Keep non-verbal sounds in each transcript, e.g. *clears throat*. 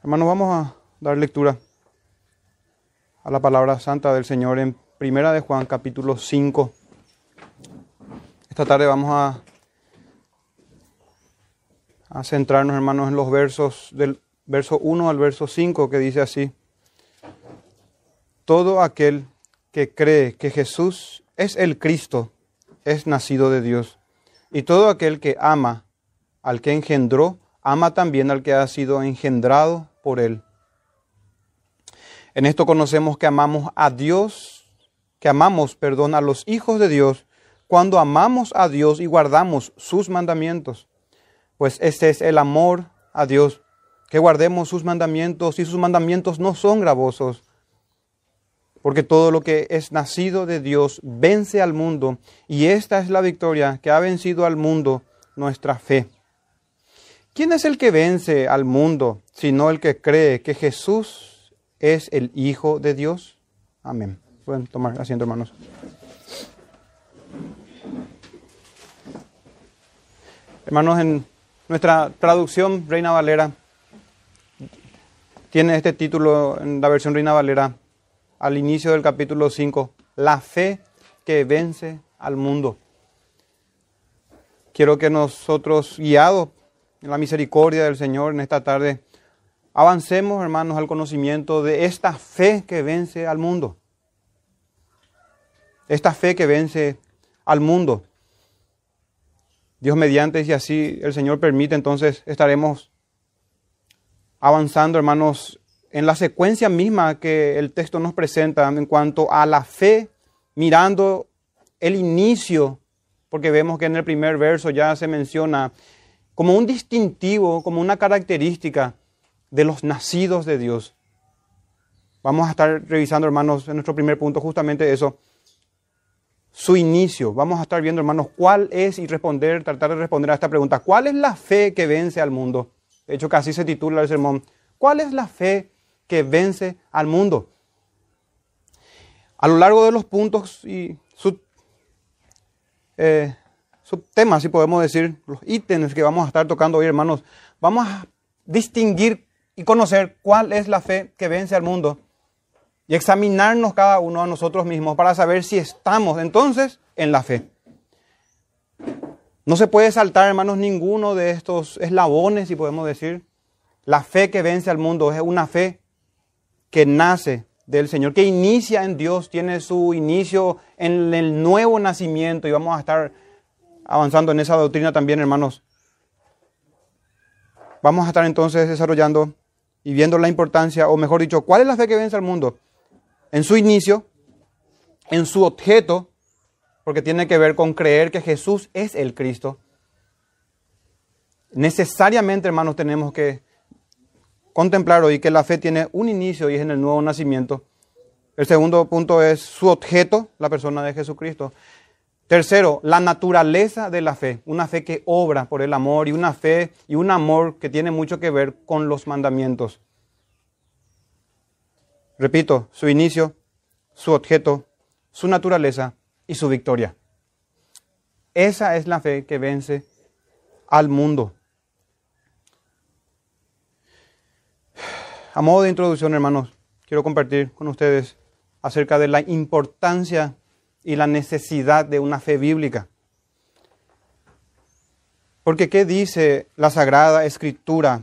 Hermanos, vamos a dar lectura a la palabra santa del Señor en Primera de Juan, capítulo 5. Esta tarde vamos a, a centrarnos, hermanos, en los versos del verso 1 al verso 5, que dice así. Todo aquel que cree que Jesús es el Cristo es nacido de Dios. Y todo aquel que ama al que engendró, ama también al que ha sido engendrado por él. En esto conocemos que amamos a Dios, que amamos, perdón, a los hijos de Dios, cuando amamos a Dios y guardamos sus mandamientos. Pues este es el amor a Dios, que guardemos sus mandamientos y sus mandamientos no son gravosos. Porque todo lo que es nacido de Dios vence al mundo y esta es la victoria que ha vencido al mundo, nuestra fe. ¿Quién es el que vence al mundo sino el que cree que Jesús es el Hijo de Dios? Amén. Pueden tomar asiento, hermanos. Hermanos, en nuestra traducción Reina Valera tiene este título en la versión Reina Valera al inicio del capítulo 5, la fe que vence al mundo. Quiero que nosotros, guiados en la misericordia del Señor en esta tarde, avancemos, hermanos, al conocimiento de esta fe que vence al mundo. Esta fe que vence al mundo. Dios mediante, si así el Señor permite, entonces estaremos avanzando, hermanos, en la secuencia misma que el texto nos presenta en cuanto a la fe, mirando el inicio, porque vemos que en el primer verso ya se menciona como un distintivo, como una característica de los nacidos de Dios. Vamos a estar revisando, hermanos, en nuestro primer punto justamente eso, su inicio. Vamos a estar viendo, hermanos, cuál es y responder, tratar de responder a esta pregunta. ¿Cuál es la fe que vence al mundo? De hecho, casi se titula el sermón. ¿Cuál es la fe que vence al mundo? A lo largo de los puntos y su, eh, subtemas, si podemos decir, los ítems que vamos a estar tocando hoy, hermanos, vamos a distinguir y conocer cuál es la fe que vence al mundo y examinarnos cada uno a nosotros mismos para saber si estamos entonces en la fe. No se puede saltar, hermanos, ninguno de estos eslabones, si podemos decir. La fe que vence al mundo es una fe que nace del Señor, que inicia en Dios, tiene su inicio en el nuevo nacimiento y vamos a estar avanzando en esa doctrina también, hermanos. Vamos a estar entonces desarrollando y viendo la importancia, o mejor dicho, cuál es la fe que vence al mundo. En su inicio, en su objeto, porque tiene que ver con creer que Jesús es el Cristo. Necesariamente, hermanos, tenemos que contemplar hoy que la fe tiene un inicio y es en el nuevo nacimiento. El segundo punto es su objeto, la persona de Jesucristo. Tercero, la naturaleza de la fe, una fe que obra por el amor y una fe y un amor que tiene mucho que ver con los mandamientos. Repito, su inicio, su objeto, su naturaleza y su victoria. Esa es la fe que vence al mundo. A modo de introducción, hermanos, quiero compartir con ustedes acerca de la importancia y la necesidad de una fe bíblica. Porque ¿qué dice la Sagrada Escritura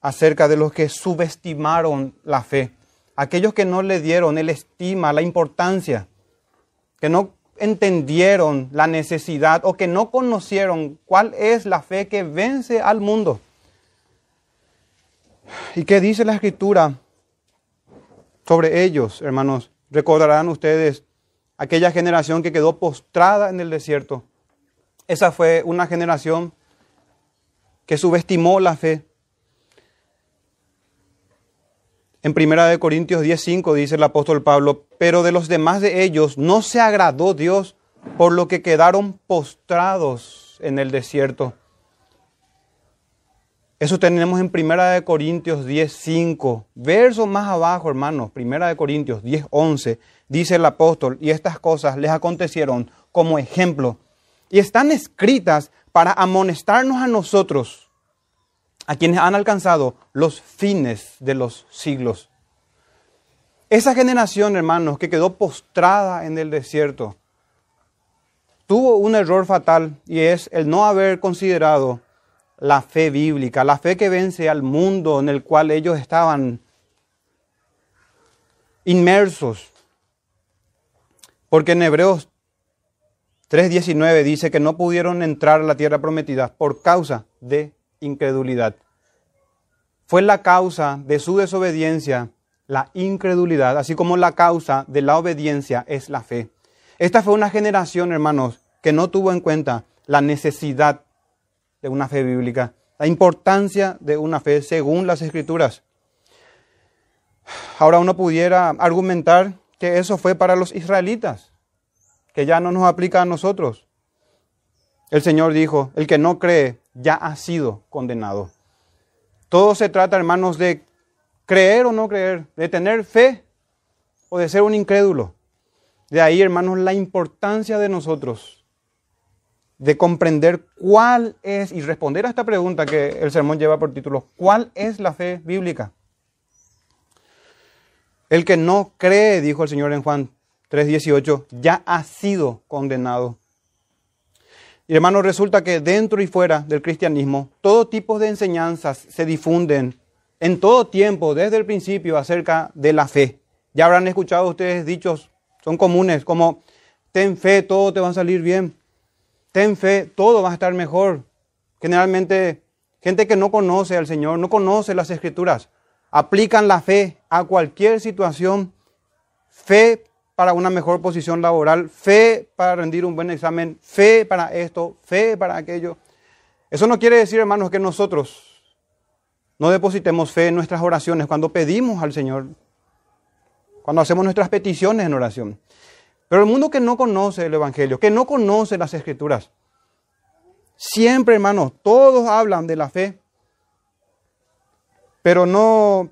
acerca de los que subestimaron la fe? Aquellos que no le dieron el estima, la importancia, que no entendieron la necesidad o que no conocieron cuál es la fe que vence al mundo. ¿Y qué dice la Escritura sobre ellos, hermanos? Recordarán ustedes aquella generación que quedó postrada en el desierto. Esa fue una generación que subestimó la fe. En 1 Corintios 10:5 dice el apóstol Pablo, pero de los demás de ellos no se agradó Dios, por lo que quedaron postrados en el desierto. Eso tenemos en 1 Corintios 10:5, verso más abajo, hermanos, 1 Corintios 10:11 dice el apóstol, y estas cosas les acontecieron como ejemplo, y están escritas para amonestarnos a nosotros, a quienes han alcanzado los fines de los siglos. Esa generación, hermanos, que quedó postrada en el desierto, tuvo un error fatal y es el no haber considerado la fe bíblica, la fe que vence al mundo en el cual ellos estaban inmersos. Porque en Hebreos 3.19 dice que no pudieron entrar a la tierra prometida por causa de incredulidad. Fue la causa de su desobediencia la incredulidad, así como la causa de la obediencia es la fe. Esta fue una generación, hermanos, que no tuvo en cuenta la necesidad de una fe bíblica, la importancia de una fe según las escrituras. Ahora uno pudiera argumentar que eso fue para los israelitas, que ya no nos aplica a nosotros. El Señor dijo, el que no cree ya ha sido condenado. Todo se trata, hermanos, de creer o no creer, de tener fe o de ser un incrédulo. De ahí, hermanos, la importancia de nosotros de comprender cuál es y responder a esta pregunta que el sermón lleva por título, ¿cuál es la fe bíblica? El que no cree, dijo el Señor en Juan 3:18, ya ha sido condenado. Y hermanos, resulta que dentro y fuera del cristianismo, todo tipo de enseñanzas se difunden en todo tiempo, desde el principio, acerca de la fe. Ya habrán escuchado ustedes dichos, son comunes, como, ten fe, todo te va a salir bien ten fe, todo va a estar mejor. Generalmente, gente que no conoce al Señor, no conoce las escrituras, aplican la fe a cualquier situación, fe para una mejor posición laboral, fe para rendir un buen examen, fe para esto, fe para aquello. Eso no quiere decir, hermanos, que nosotros no depositemos fe en nuestras oraciones cuando pedimos al Señor, cuando hacemos nuestras peticiones en oración. Pero el mundo que no conoce el Evangelio, que no conoce las Escrituras, siempre, hermanos, todos hablan de la fe, pero no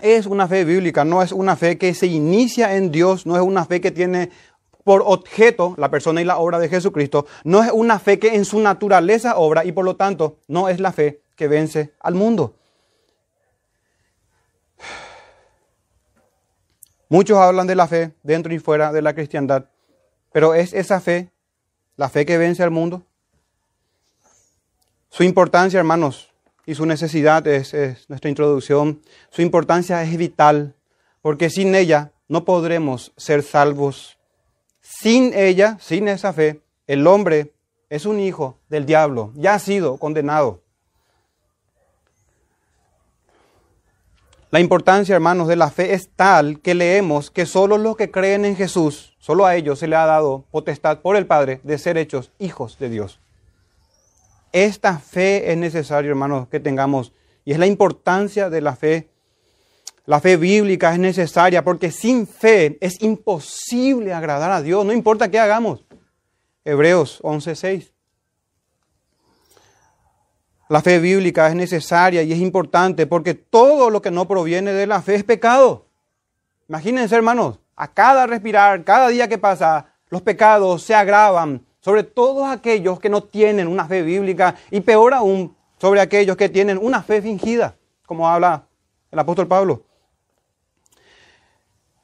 es una fe bíblica, no es una fe que se inicia en Dios, no es una fe que tiene por objeto la persona y la obra de Jesucristo, no es una fe que en su naturaleza obra y por lo tanto no es la fe que vence al mundo. Muchos hablan de la fe dentro y fuera de la cristiandad, pero ¿es esa fe la fe que vence al mundo? Su importancia, hermanos, y su necesidad es, nuestra introducción. Su importancia es vital, porque sin ella no podremos ser salvos. Sin ella, sin esa fe, el hombre es un hijo del diablo, ya ha sido condenado. La importancia, hermanos, de la fe es tal que leemos que solo los que creen en Jesús, solo a ellos se le ha dado potestad por el Padre de ser hechos hijos de Dios. Esta fe es necesario, hermanos, que tengamos. Y es la importancia de la fe. La fe bíblica es necesaria porque sin fe es imposible agradar a Dios, no importa qué hagamos. Hebreos 11:6. La fe bíblica es necesaria y es importante porque todo lo que no proviene de la fe es pecado. Imagínense, hermanos, a cada respirar, cada día que pasa, los pecados se agravan sobre todos aquellos que no tienen una fe bíblica y peor aún sobre aquellos que tienen una fe fingida, como habla el apóstol Pablo.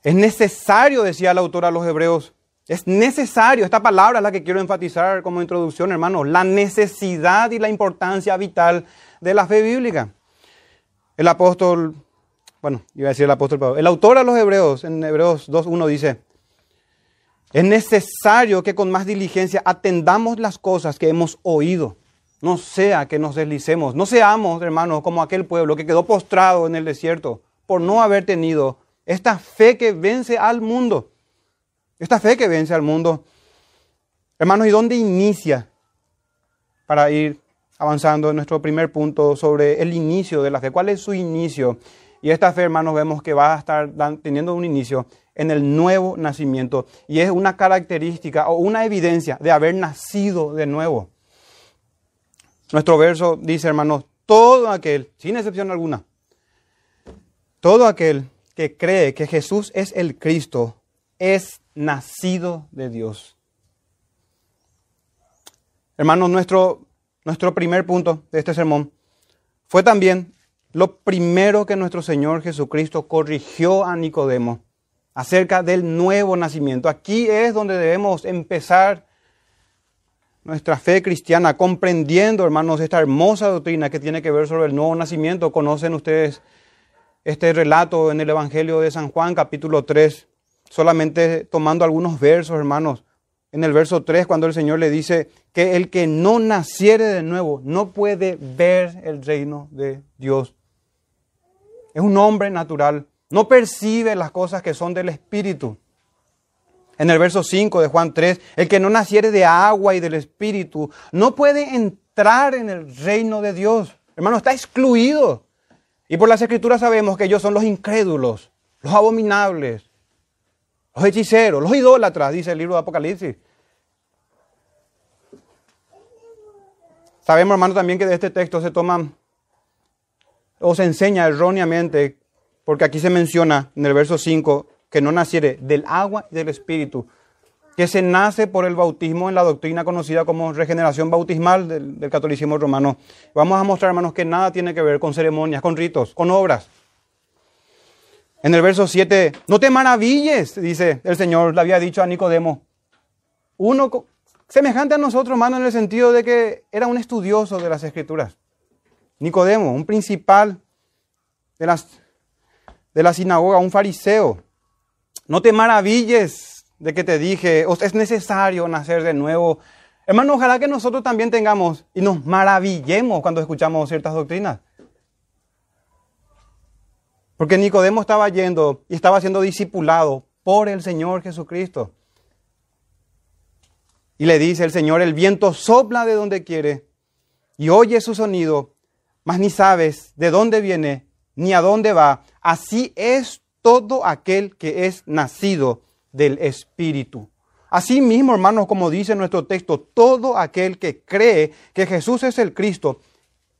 Es necesario, decía el autor a los hebreos, es necesario, esta palabra es la que quiero enfatizar como introducción, hermanos, la necesidad y la importancia vital de la fe bíblica. El apóstol, bueno, iba a decir el apóstol Pablo, el autor a los hebreos, en Hebreos 2.1 dice, es necesario que con más diligencia atendamos las cosas que hemos oído, no sea que nos deslicemos, no seamos, hermanos, como aquel pueblo que quedó postrado en el desierto por no haber tenido esta fe que vence al mundo. Esta fe que vence al mundo. Hermanos, ¿y dónde inicia? Para ir avanzando en nuestro primer punto sobre el inicio de la fe. ¿Cuál es su inicio? Y esta fe, hermanos, vemos que va a estar teniendo un inicio en el nuevo nacimiento. Y es una característica o una evidencia de haber nacido de nuevo. Nuestro verso dice, hermanos, todo aquel, sin excepción alguna, todo aquel que cree que Jesús es el Cristo, es nacido de Dios. Hermanos, nuestro, nuestro primer punto de este sermón fue también lo primero que nuestro Señor Jesucristo corrigió a Nicodemo acerca del nuevo nacimiento. Aquí es donde debemos empezar nuestra fe cristiana, comprendiendo, hermanos, esta hermosa doctrina que tiene que ver sobre el nuevo nacimiento. Conocen ustedes este relato en el Evangelio de San Juan, capítulo 3, solamente tomando algunos versos, hermanos. En el verso 3, cuando el Señor le dice que el que no naciere de nuevo no puede ver el reino de Dios. Es un hombre natural, no percibe las cosas que son del Espíritu. En el verso 5 de Juan 3, el que no naciere de agua y del Espíritu no puede entrar en el reino de Dios. Hermano, está excluido. Y por las escrituras sabemos que ellos son los incrédulos, los abominables, los hechiceros, los idólatras, dice el libro de Apocalipsis. Sabemos, hermano, también que de este texto se toma o se enseña erróneamente, porque aquí se menciona en el verso 5 que no naciere del agua y del espíritu, que se nace por el bautismo en la doctrina conocida como regeneración bautismal del, catolicismo romano. Vamos a mostrar, hermanos, que nada tiene que ver con ceremonias, con ritos, con obras. En el verso 7, no te maravilles, dice el Señor, le había dicho a Nicodemo. Uno semejante a nosotros, hermano, en el sentido de que era un estudioso de las escrituras. Nicodemo, un principal de, las, de la sinagoga, un fariseo. No te maravilles de que te dije, es necesario nacer de nuevo. Hermano, ojalá que nosotros también tengamos y nos maravillemos cuando escuchamos ciertas doctrinas. Porque Nicodemo estaba yendo y estaba siendo discipulado por el Señor Jesucristo. Y le dice el Señor, el viento sopla de donde quiere y oye su sonido, mas ni sabes de dónde viene ni a dónde va. Así es todo aquel que es nacido del Espíritu. Así mismo, hermanos, como dice nuestro texto, todo aquel que cree que Jesús es el Cristo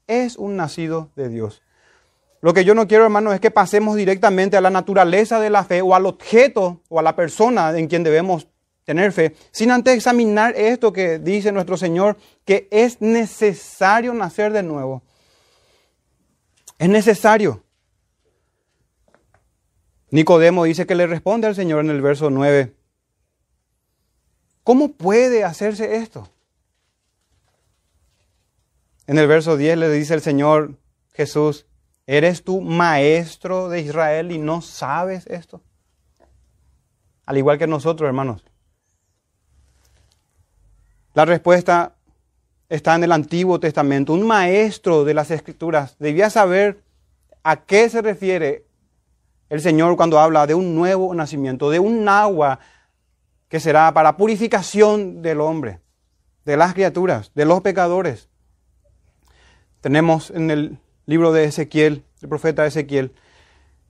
es un nacido de Dios. Lo que yo no quiero, hermanos, es que pasemos directamente a la naturaleza de la fe o al objeto o a la persona en quien debemos tener fe, sin antes examinar esto que dice nuestro Señor, que es necesario nacer de nuevo. Es necesario. Nicodemo dice que le responde al Señor en el verso 9. ¿Cómo puede hacerse esto? En el verso 10 le dice el Señor Jesús, ¿eres tú maestro de Israel y no sabes esto? Al igual que nosotros, hermanos. La respuesta está en el Antiguo Testamento. Un maestro de las Escrituras debía saber a qué se refiere el Señor cuando habla de un nuevo nacimiento, de un agua que será para purificación del hombre, de las criaturas, de los pecadores. Tenemos en el libro de Ezequiel, el profeta Ezequiel,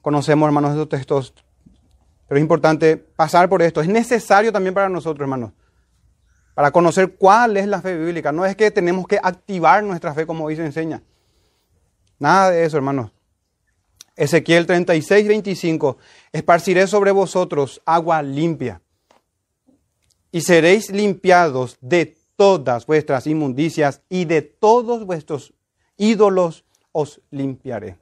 conocemos, hermanos, estos textos, pero es importante pasar por esto. Es necesario también para nosotros, hermanos, para conocer cuál es la fe bíblica. No es que tenemos que activar nuestra fe como hoy se enseña. Nada de eso, hermanos. Ezequiel 36, 25, esparciré sobre vosotros agua limpia y seréis limpiados de todas vuestras inmundicias y de todos vuestros ídolos os limpiaré.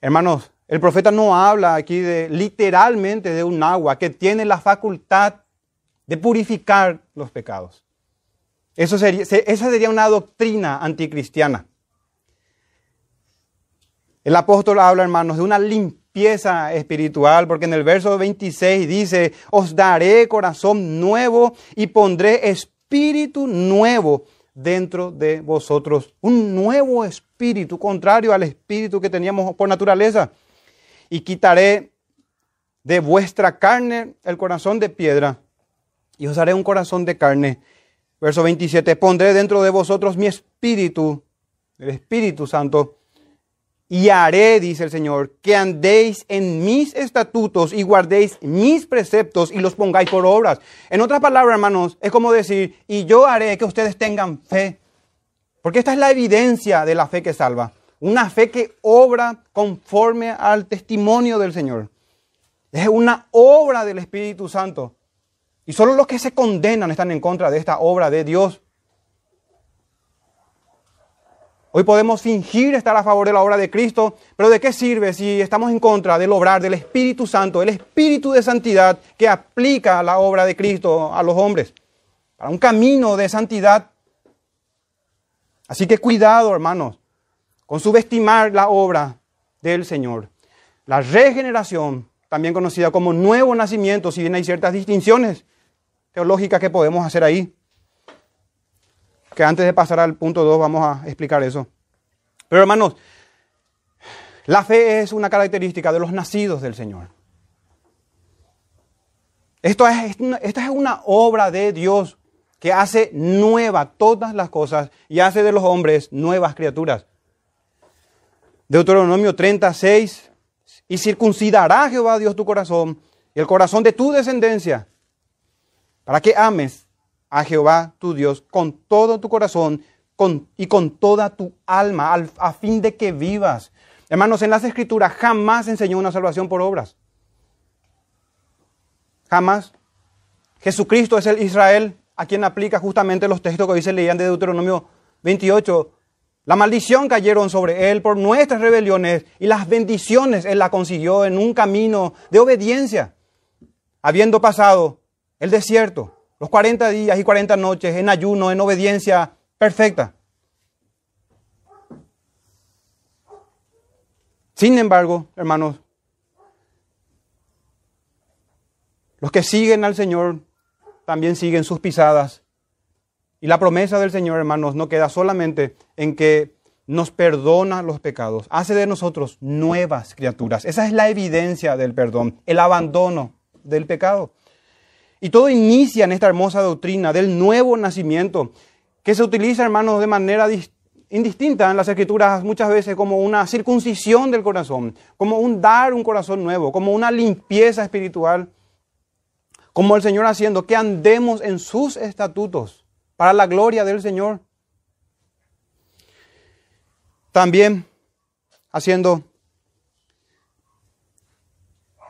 Hermanos, el profeta no habla aquí de literalmente de un agua que tiene la facultad de purificar los pecados. Eso esa sería una doctrina anticristiana. El apóstol habla, hermanos, de una limpieza espiritual, porque en el verso 26 dice, os daré corazón nuevo y pondré espíritu nuevo dentro de vosotros. Un nuevo espíritu, contrario al espíritu que teníamos por naturaleza. Y quitaré de vuestra carne el corazón de piedra y os haré un corazón de carne. Verso 27, pondré dentro de vosotros mi espíritu, el Espíritu Santo y haré, dice el Señor, que andéis en mis estatutos y guardéis mis preceptos y los pongáis por obras. En otras palabras, hermanos, es como decir, y yo haré que ustedes tengan fe. Porque esta es la evidencia de la fe que salva. Una fe que obra conforme al testimonio del Señor. Es una obra del Espíritu Santo. Y solo los que se condenan están en contra de esta obra de Dios. Hoy podemos fingir estar a favor de la obra de Cristo, pero ¿de qué sirve si estamos en contra del obrar del Espíritu Santo, el Espíritu de santidad que aplica la obra de Cristo a los hombres? Para un camino de santidad. Así que cuidado, hermanos, con subestimar la obra del Señor. La regeneración, también conocida como nuevo nacimiento, si bien hay ciertas distinciones teológicas que podemos hacer ahí que antes de pasar al punto 2 vamos a explicar eso. Pero hermanos, la fe es una característica de los nacidos del Señor. Esto es, esta es una obra de Dios que hace nueva todas las cosas y hace de los hombres nuevas criaturas. Deuteronomio 36, y circuncidará Jehová Dios tu corazón y el corazón de tu descendencia, para que ames a Jehová tu Dios con todo tu corazón y con toda tu alma, a fin de que vivas. Hermanos, en las escrituras jamás enseñó una salvación por obras. Jamás. Jesucristo es el Israel a quien aplica justamente los textos que hoy se leían de Deuteronomio 28. La maldición cayeron sobre él por nuestras rebeliones y las bendiciones él la consiguió en un camino de obediencia, habiendo pasado el desierto, los 40 días y 40 noches en ayuno, en obediencia perfecta. Sin embargo, hermanos, los que siguen al Señor también siguen sus pisadas. Y la promesa del Señor, hermanos, no queda solamente en que nos perdona los pecados, hace de nosotros nuevas criaturas. Esa es la evidencia del perdón, el abandono del pecado. Y todo inicia en esta hermosa doctrina del nuevo nacimiento, que se utiliza, hermanos, de manera indistinta en las escrituras muchas veces como una circuncisión del corazón, como un dar un corazón nuevo, como una limpieza espiritual, como el Señor haciendo que andemos en sus estatutos para la gloria del Señor. También haciendo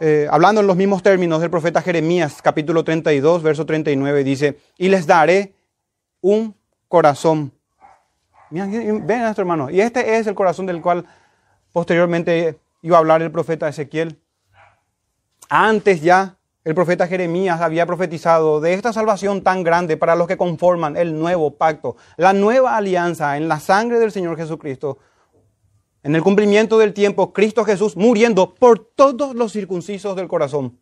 eh, hablando en los mismos términos del profeta Jeremías, capítulo 32, verso 39, dice, y les daré un corazón. Ven, nuestro hermano, y este es el corazón del cual posteriormente iba a hablar el profeta Ezequiel. Antes ya el profeta Jeremías había profetizado de esta salvación tan grande para los que conforman el nuevo pacto, la nueva alianza en la sangre del Señor Jesucristo en el cumplimiento del tiempo, Cristo Jesús muriendo por todos los circuncisos del corazón,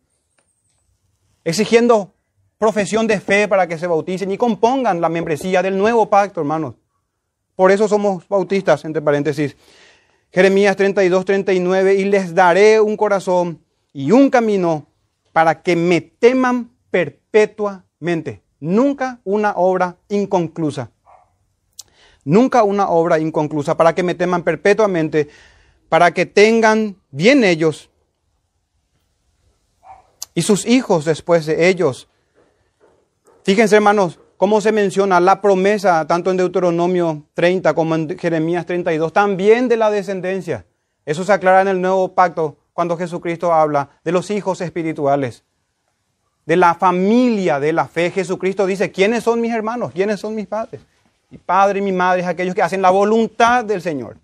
exigiendo profesión de fe para que se bauticen y compongan la membresía del nuevo pacto, hermanos. Por eso somos bautistas, entre paréntesis. Jeremías 32, 39, y les daré un corazón y un camino para que me teman perpetuamente. Nunca una obra inconclusa nunca una obra inconclusa, para que me teman perpetuamente, para que tengan bien ellos y sus hijos después de ellos. Fíjense, hermanos, cómo se menciona la promesa, tanto en Deuteronomio 30 como en Jeremías 32, también de la descendencia. Eso se aclara en el nuevo pacto cuando Jesucristo habla de los hijos espirituales, de la familia de la fe. Jesucristo dice, ¿quiénes son mis hermanos? ¿Quiénes son mis padres? Mi padre y mi madre es aquellos que hacen la voluntad del Señor.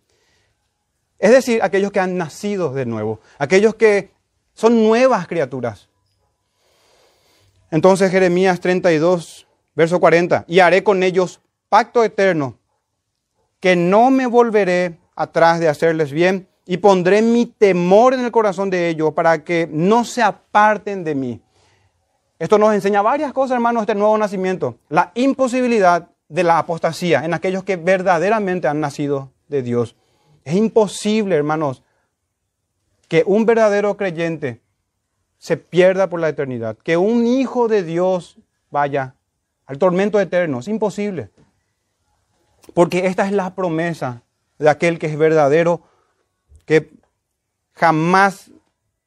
Es decir, aquellos que han nacido de nuevo, aquellos que son nuevas criaturas. Entonces Jeremías 32, verso 40, y haré con ellos pacto eterno, que no me volveré atrás de hacerles bien, y pondré mi temor en el corazón de ellos para que no se aparten de mí. Esto nos enseña varias cosas, hermanos, este nuevo nacimiento. La imposibilidad de la apostasía en aquellos que verdaderamente han nacido de Dios. Es imposible, hermanos, que un verdadero creyente se pierda por la eternidad, que un hijo de Dios vaya al tormento eterno. Es imposible. Porque esta es la promesa de aquel que es verdadero, que jamás,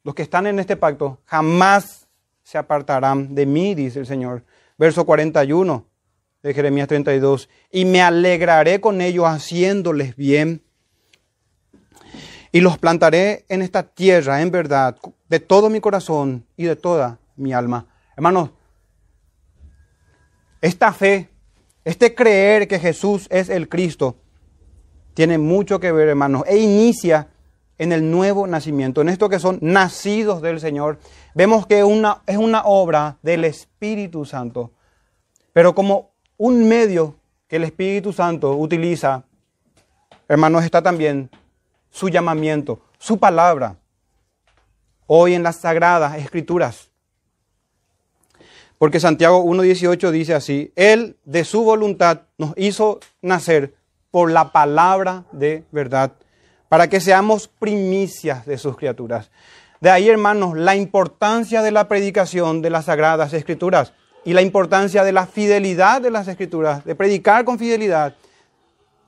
los que están en este pacto, jamás se apartarán de mí, dice el Señor. Verso 41 de Jeremías 32, y me alegraré con ellos haciéndoles bien, y los plantaré en esta tierra, en verdad, de todo mi corazón y de toda mi alma. Hermanos, esta fe, este creer que Jesús es el Cristo, tiene mucho que ver, hermanos, e inicia en el nuevo nacimiento, en esto que son nacidos del Señor. Vemos que una, es una obra del Espíritu Santo, pero como un medio que el Espíritu Santo utiliza, hermanos, está también su llamamiento, su palabra, hoy en las sagradas escrituras. Porque Santiago 1.18 dice así, Él de su voluntad nos hizo nacer por la palabra de verdad, para que seamos primicias de sus criaturas. De ahí, hermanos, la importancia de la predicación de las sagradas escrituras y la importancia de la fidelidad de las escrituras, de predicar con fidelidad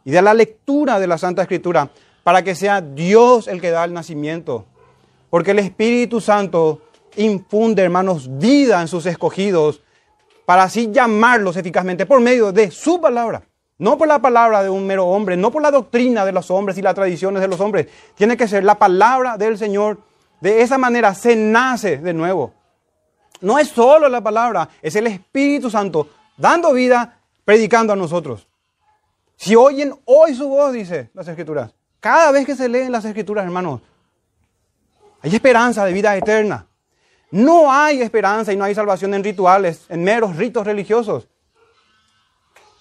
y de la lectura de la Santa Escritura, para que sea Dios el que da el nacimiento. Porque el Espíritu Santo infunde, hermanos, vida en sus escogidos para así llamarlos eficazmente por medio de su palabra. No por la palabra de un mero hombre, no por la doctrina de los hombres y las tradiciones de los hombres. Tiene que ser la palabra del Señor. De esa manera se nace de nuevo. No es solo la palabra, es el Espíritu Santo dando vida, predicando a nosotros. Si oyen hoy su voz, dice las Escrituras. Cada vez que se leen las Escrituras, hermanos, hay esperanza de vida eterna. No hay esperanza y no hay salvación en rituales, en meros ritos religiosos.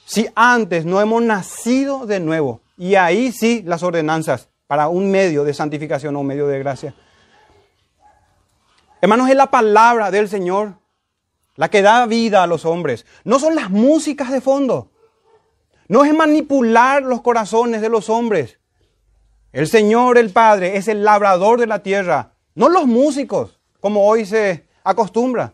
Si antes no hemos nacido de nuevo, y ahí sí las ordenanzas para un medio de santificación o un medio de gracia. Hermanos, es la palabra del Señor la que da vida a los hombres. No son las músicas de fondo. No es manipular los corazones de los hombres. El Señor, el Padre, es el labrador de la tierra, no los músicos como hoy se acostumbra.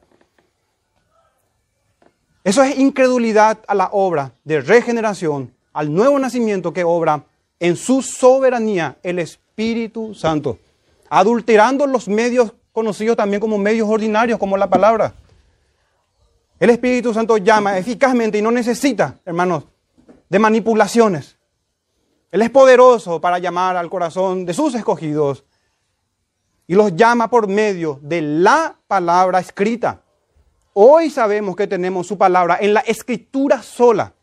Eso es incredulidad a la obra de regeneración, al nuevo nacimiento que obra en su soberanía el Espíritu Santo, adulterando los medios conocidos también como medios ordinarios, como la palabra. El Espíritu Santo llama eficazmente y no necesita, hermanos, de manipulaciones. Él es poderoso para llamar al corazón de sus escogidos y los llama por medio de la palabra escrita. Hoy sabemos que tenemos su palabra en la escritura sola,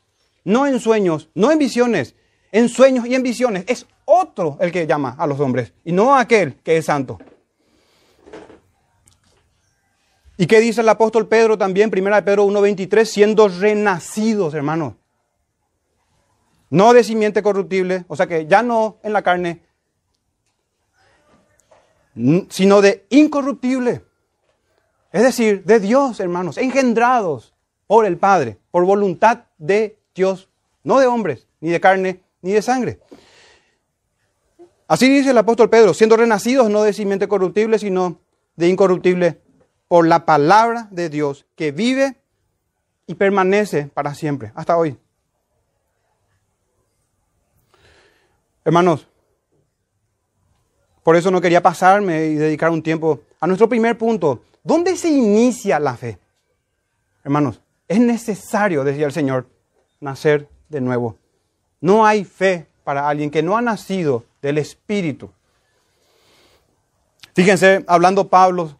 no en sueños, no en visiones, en sueños y en visiones. Es otro el que llama a los hombres y no aquel que es santo. ¿Y qué dice el apóstol Pedro también? Primera de Pedro 1.23, siendo renacidos, hermanos. No de simiente corruptible, o sea que ya no en la carne, sino de incorruptible. Es decir, de Dios, hermanos, engendrados por el Padre, por voluntad de Dios, no de hombres, ni de carne, ni de sangre. Así dice el apóstol Pedro, siendo renacidos no de simiente corruptible, sino de incorruptible, por la palabra de Dios, que vive y permanece para siempre, hasta hoy. Hermanos, por eso no quería pasarme y dedicar un tiempo a nuestro primer punto. ¿Dónde se inicia la fe? Hermanos, es necesario, decía el Señor, nacer de nuevo. No hay fe para alguien que no ha nacido del Espíritu. Fíjense, hablando Pablo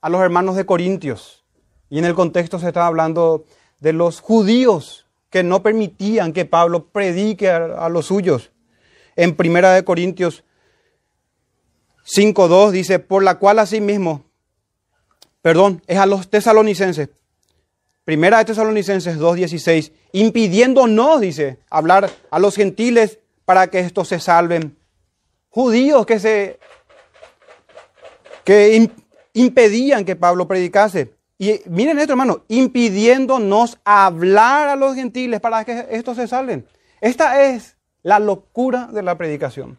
a los hermanos de Corintios, y en el contexto se está hablando de los judíos que no permitían que Pablo predique a, los suyos. En Primera de Corintios 5.2 dice, por la cual asimismo, perdón, es a los tesalonicenses. Primera de Tesalonicenses 2.16, impidiéndonos, dice, hablar a los gentiles para que estos se salven. Judíos que se que impedían que Pablo predicase. Y miren esto, hermano, impidiéndonos hablar a los gentiles para que estos se salven. Esta es la locura de la predicación.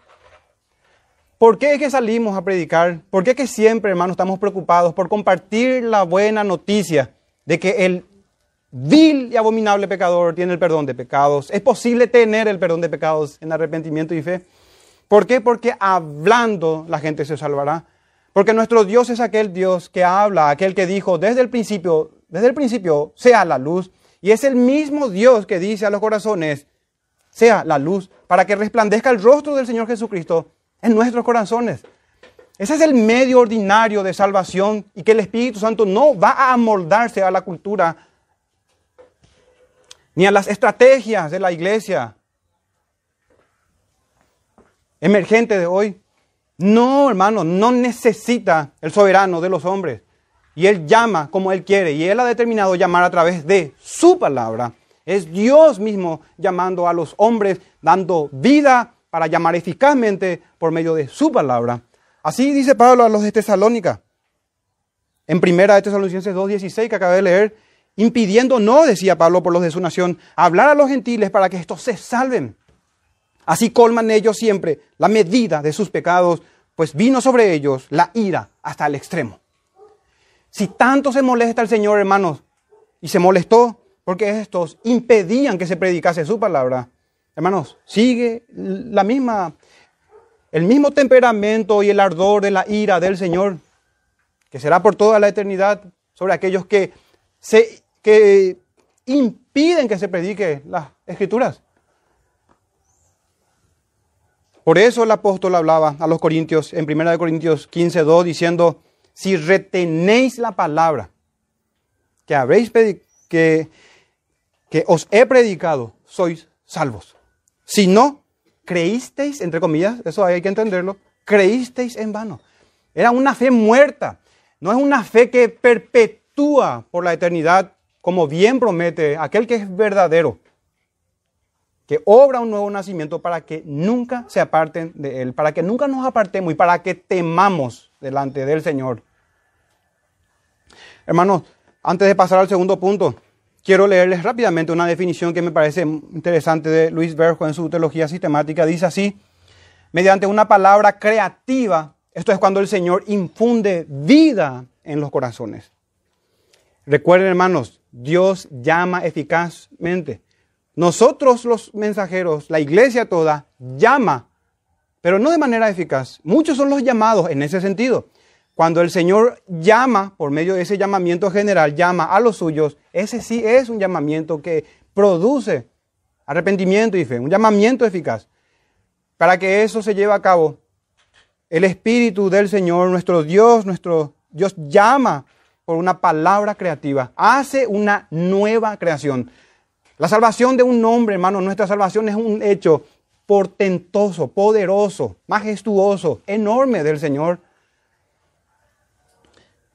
¿Por qué es que salimos a predicar? ¿Por qué es que siempre, hermanos, estamos preocupados por compartir la buena noticia de que el vil y abominable pecador tiene el perdón de pecados? ¿Es posible tener el perdón de pecados en arrepentimiento y fe? ¿Por qué? Porque hablando la gente se salvará. Porque nuestro Dios es aquel Dios que habla, aquel que dijo desde el principio, desde el principio, sea la luz. Y es el mismo Dios que dice a los corazones, sea la luz, para que resplandezca el rostro del Señor Jesucristo en nuestros corazones. Ese es el medio ordinario de salvación y que el Espíritu Santo no va a amoldarse a la cultura ni a las estrategias de la iglesia. emergente de hoy. No, hermano, no necesita el soberano de los hombres. Y Él llama como Él quiere. Y Él ha determinado llamar a través de su palabra. Es Dios mismo llamando a los hombres, dando vida para llamar eficazmente por medio de su palabra. Así dice Pablo a los de Tesalónica. En primera de Tesalonicenses 2.16 que acabé de leer, impidiendo no, decía Pablo por los de su nación, hablar a los gentiles para que estos se salven. Así colman ellos siempre la medida de sus pecados, pues vino sobre ellos la ira hasta el extremo. Si tanto se molesta el Señor, hermanos, y se molestó porque estos impedían que se predicase su palabra, hermanos, sigue la misma, el mismo temperamento y el ardor de la ira del Señor, que será por toda la eternidad sobre aquellos que, se, que impiden que se predique las escrituras. Por eso el apóstol hablaba a los corintios en 1 Corintios 15, 2, diciendo, si retenéis la palabra que, habréis que, que os he predicado, sois salvos. Si no, creísteis, entre comillas, eso hay que entenderlo, creísteis en vano. Era una fe muerta, no es una fe que perpetúa por la eternidad, como bien promete aquel que es verdadero que obra un nuevo nacimiento para que nunca se aparten de Él, para que nunca nos apartemos y para que temamos delante del Señor. Hermanos, antes de pasar al segundo punto, quiero leerles rápidamente una definición que me parece interesante de Luis Berjo en su teología sistemática. Dice así, mediante una palabra creativa, esto es cuando el Señor infunde vida en los corazones. Recuerden, hermanos, Dios llama eficazmente. Nosotros los mensajeros, la iglesia toda, llama, pero no de manera eficaz. Muchos son los llamados en ese sentido. Cuando el Señor llama, por medio de ese llamamiento general, llama a los suyos, ese sí es un llamamiento que produce arrepentimiento y fe, un llamamiento eficaz. Para que eso se lleve a cabo, el Espíritu del Señor, nuestro Dios, nuestro Dios llama por una palabra creativa, hace una nueva creación. La salvación de un hombre, hermano, nuestra salvación es un hecho portentoso, poderoso, majestuoso, enorme del Señor.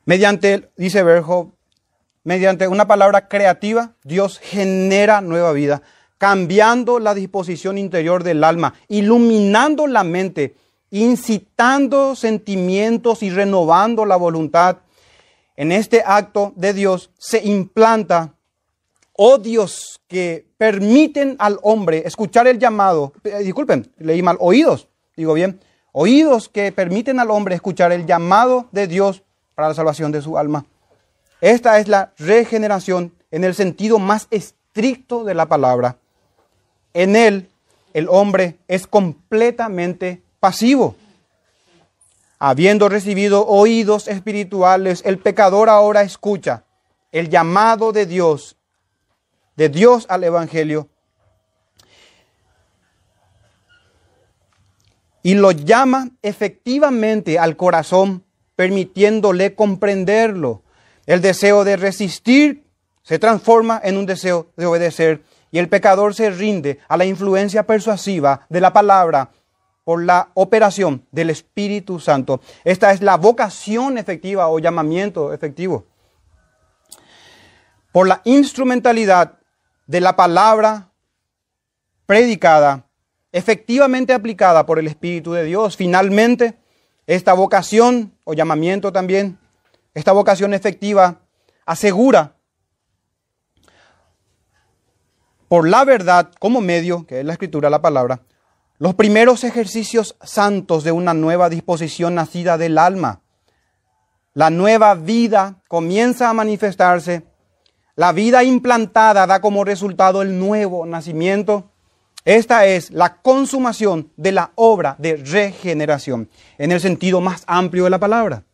Mediante, dice Berjo, mediante una palabra creativa, Dios genera nueva vida, cambiando la disposición interior del alma, iluminando la mente, incitando sentimientos y renovando la voluntad. En este acto de Dios se implanta odios que permiten al hombre escuchar el llamado, eh, disculpen, leí mal, oídos, digo bien, oídos que permiten al hombre escuchar el llamado de Dios para la salvación de su alma. Esta es la regeneración en el sentido más estricto de la palabra. En él el hombre es completamente pasivo. Habiendo recibido oídos espirituales, el pecador ahora escucha el llamado de Dios de Dios al Evangelio y lo llama efectivamente al corazón, permitiéndole comprenderlo. El deseo de resistir se transforma en un deseo de obedecer y el pecador se rinde a la influencia persuasiva de la palabra por la operación del Espíritu Santo. Esta es la vocación efectiva o llamamiento efectivo. Por la instrumentalidad de la palabra predicada, efectivamente aplicada por el Espíritu de Dios. Finalmente, esta vocación o llamamiento también, esta vocación efectiva asegura por la verdad como medio, que es la escritura, la palabra, los primeros ejercicios santos de una nueva disposición nacida del alma. La nueva vida comienza a manifestarse la vida implantada da como resultado el nuevo nacimiento. Esta es la consumación de la obra de regeneración, en el sentido más amplio de la palabra.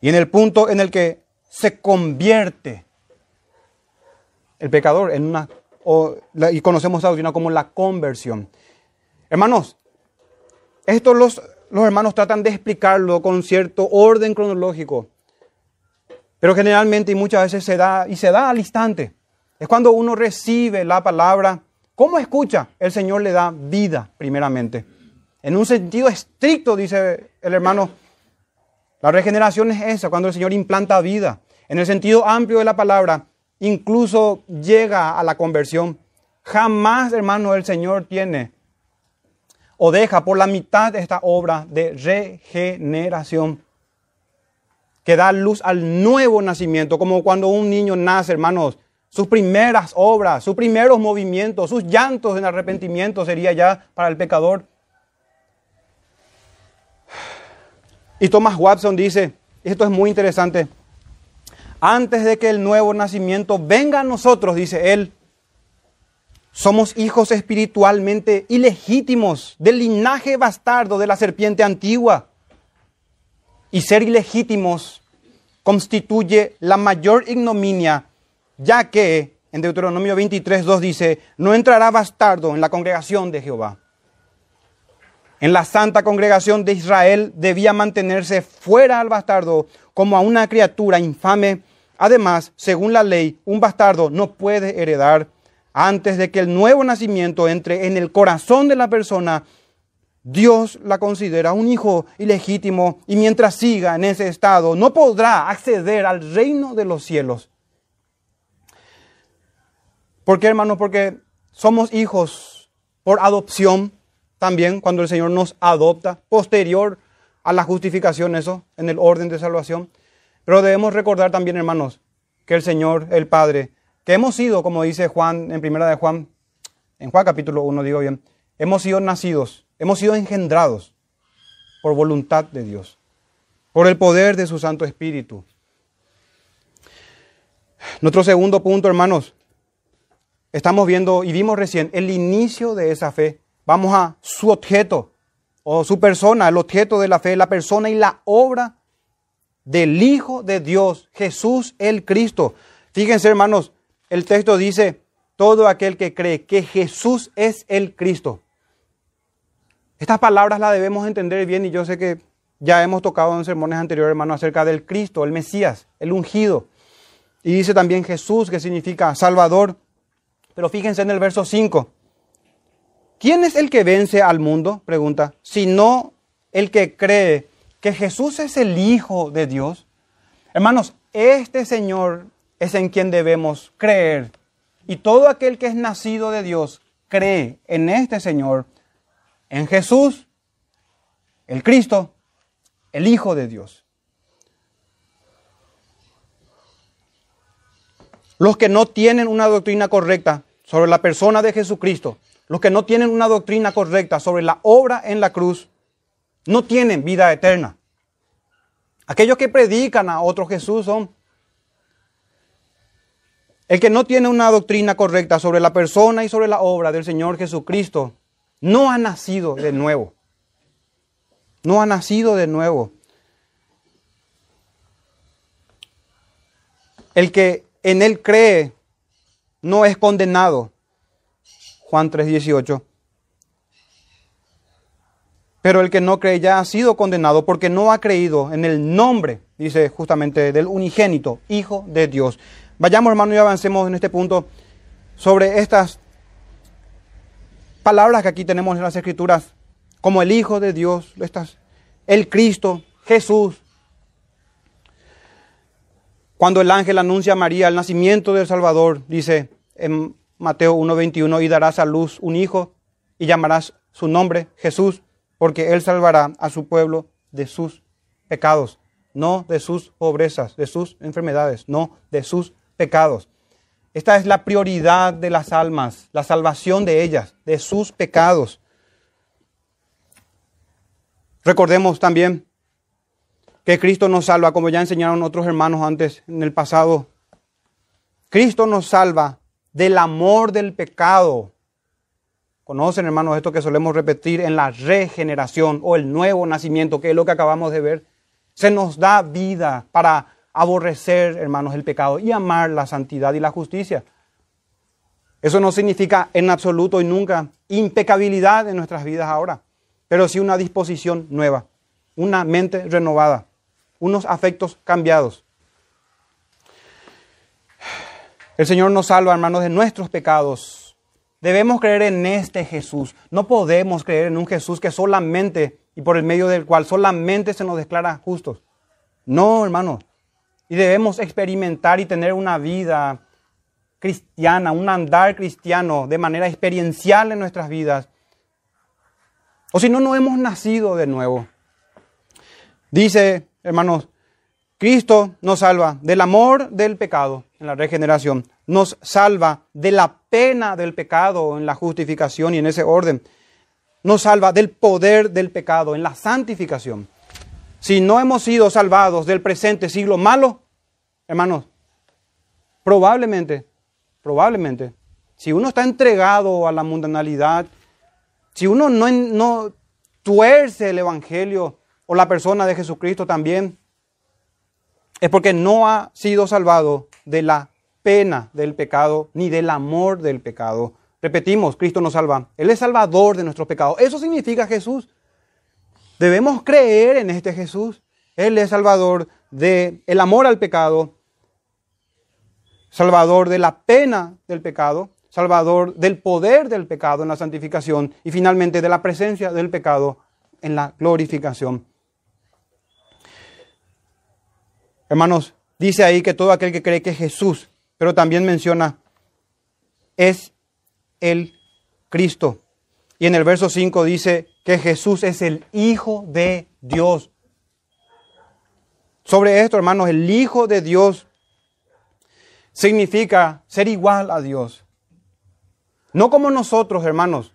Y en el punto en el que se convierte el pecador en una, y conocemos a doctrina como la conversión. Hermanos, esto los, los hermanos tratan de explicarlo con cierto orden cronológico. Pero generalmente y muchas veces se da y se da al instante. Es cuando uno recibe la palabra. ¿Cómo escucha? El Señor le da vida primeramente. En un sentido estricto, dice el hermano, la regeneración es esa, cuando el Señor implanta vida. En el sentido amplio de la palabra, incluso llega a la conversión. Jamás, hermano, el Señor tiene o deja por la mitad esta obra de regeneración que da luz al nuevo nacimiento, como cuando un niño nace, hermanos, sus primeras obras, sus primeros movimientos, sus llantos en arrepentimiento sería ya para el pecador. Y Thomas Watson dice, esto es muy interesante, antes de que el nuevo nacimiento venga a nosotros, dice él, somos hijos espiritualmente ilegítimos del linaje bastardo de la serpiente antigua. Y ser ilegítimos constituye la mayor ignominia, ya que en Deuteronomio 23, 2 dice, no entrará bastardo en la congregación de Jehová. En la santa congregación de Israel debía mantenerse fuera al bastardo como a una criatura infame. Además, según la ley, un bastardo no puede heredar antes de que el nuevo nacimiento entre en el corazón de la persona. Dios la considera un hijo ilegítimo y mientras siga en ese estado no podrá acceder al reino de los cielos. ¿Por qué, hermano? Porque somos hijos por adopción también cuando el Señor nos adopta, posterior a la justificación, eso, en el orden de salvación. Pero debemos recordar también, hermanos, que el Señor, el Padre, que hemos sido, como dice Juan en primera de Juan, en Juan capítulo 1, digo bien, hemos sido nacidos, hemos sido engendrados por voluntad de Dios, por el poder de su Santo Espíritu. Nuestro segundo punto, hermanos, estamos viendo y vimos recién el inicio de esa fe Vamos a su objeto o su persona, el objeto de la fe, la persona y la obra del Hijo de Dios, Jesús el Cristo. Fíjense hermanos, el texto dice, todo aquel que cree que Jesús es el Cristo. Estas palabras las debemos entender bien y yo sé que ya hemos tocado en sermones anteriores, hermanos, acerca del Cristo, el Mesías, el ungido. Y dice también Jesús, que significa Salvador. Pero fíjense en el verso 5. ¿Quién es el que vence al mundo? Pregunta. Sino el que cree que Jesús es el Hijo de Dios. Hermanos, este Señor es en quien debemos creer. Y todo aquel que es nacido de Dios cree en este Señor, en Jesús, el Cristo, el Hijo de Dios. Los que no tienen una doctrina correcta sobre la persona de Jesucristo los que no tienen una doctrina correcta sobre la obra en la cruz, no tienen vida eterna. Aquellos que predican a otro Jesús son... El que no tiene una doctrina correcta sobre la persona y sobre la obra del Señor Jesucristo, no ha nacido de nuevo. No ha nacido de nuevo. El que en Él cree no es condenado, Juan 3:18. Pero el que no cree ya ha sido condenado porque no ha creído en el nombre, dice justamente, del unigénito, Hijo de Dios. Vayamos hermano y avancemos en este punto sobre estas palabras que aquí tenemos en las Escrituras, como el Hijo de Dios, estas, el Cristo, Jesús. Cuando el ángel anuncia a María el nacimiento del Salvador, dice en Mateo 1:21, y darás a luz un hijo y llamarás su nombre Jesús, porque él salvará a su pueblo de sus pecados, no de sus pobrezas, de sus enfermedades, no de sus pecados. Esta es la prioridad de las almas, la salvación de ellas, de sus pecados. Recordemos también que Cristo nos salva, como ya enseñaron otros hermanos antes en el pasado. Cristo nos salva del amor del pecado. Conocen, hermanos, esto que solemos repetir en la regeneración o el nuevo nacimiento, que es lo que acabamos de ver. Se nos da vida para aborrecer, hermanos, el pecado y amar la santidad y la justicia. Eso no significa en absoluto y nunca impecabilidad en nuestras vidas ahora, pero sí una disposición nueva, una mente renovada, unos afectos cambiados. El Señor nos salva, hermanos, de nuestros pecados Debemos creer en este Jesús. No podemos creer en un Jesús que solamente y por el medio del cual solamente se nos declara justos. No, hermanos. Y debemos experimentar y tener una vida cristiana, un andar cristiano de manera experiencial en nuestras vidas. O si no, no hemos nacido de nuevo. Dice, hermanos, Cristo nos salva del amor del pecado en la regeneración, nos salva de la pena del pecado en la justificación y en ese orden, nos salva del poder del pecado en la santificación. Si no hemos sido salvados del presente siglo malo, hermanos, probablemente, probablemente, si uno está entregado a la mundanalidad, si uno no, no tuerce el Evangelio o la persona de Jesucristo también, es porque no ha sido salvado de la pena del pecado ni del amor del pecado. Repetimos, Cristo nos salva. Él es salvador de nuestros pecados. Eso significa Jesús. Debemos creer en este Jesús. Él es salvador del el amor al pecado, salvador de la pena del pecado, salvador del poder del pecado en la santificación y finalmente de la presencia del pecado en la glorificación. Hermanos, dice ahí que todo aquel que cree que Jesús, pero también menciona, es el Cristo. Y en el verso 5 dice que Jesús es el Hijo de Dios. Sobre esto, hermanos, el Hijo de Dios significa ser igual a Dios. No como nosotros, hermanos,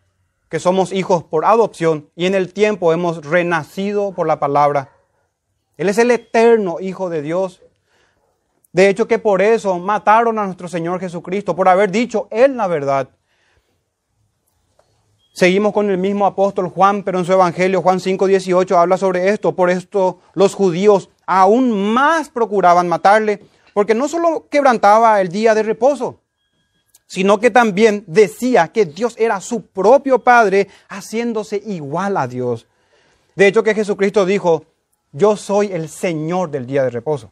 que somos hijos por adopción y en el tiempo hemos renacido por la palabra. Él es el eterno Hijo de Dios. De hecho que por eso mataron a nuestro Señor Jesucristo, por haber dicho Él la verdad. Seguimos con el mismo apóstol Juan, pero en su Evangelio, Juan 5, 18, habla sobre esto. Por esto los judíos aún más procuraban matarle, porque no solo quebrantaba el día de reposo, sino que también decía que Dios era su propio Padre, haciéndose igual a Dios. De hecho que Jesucristo dijo, yo soy el Señor del día de reposo,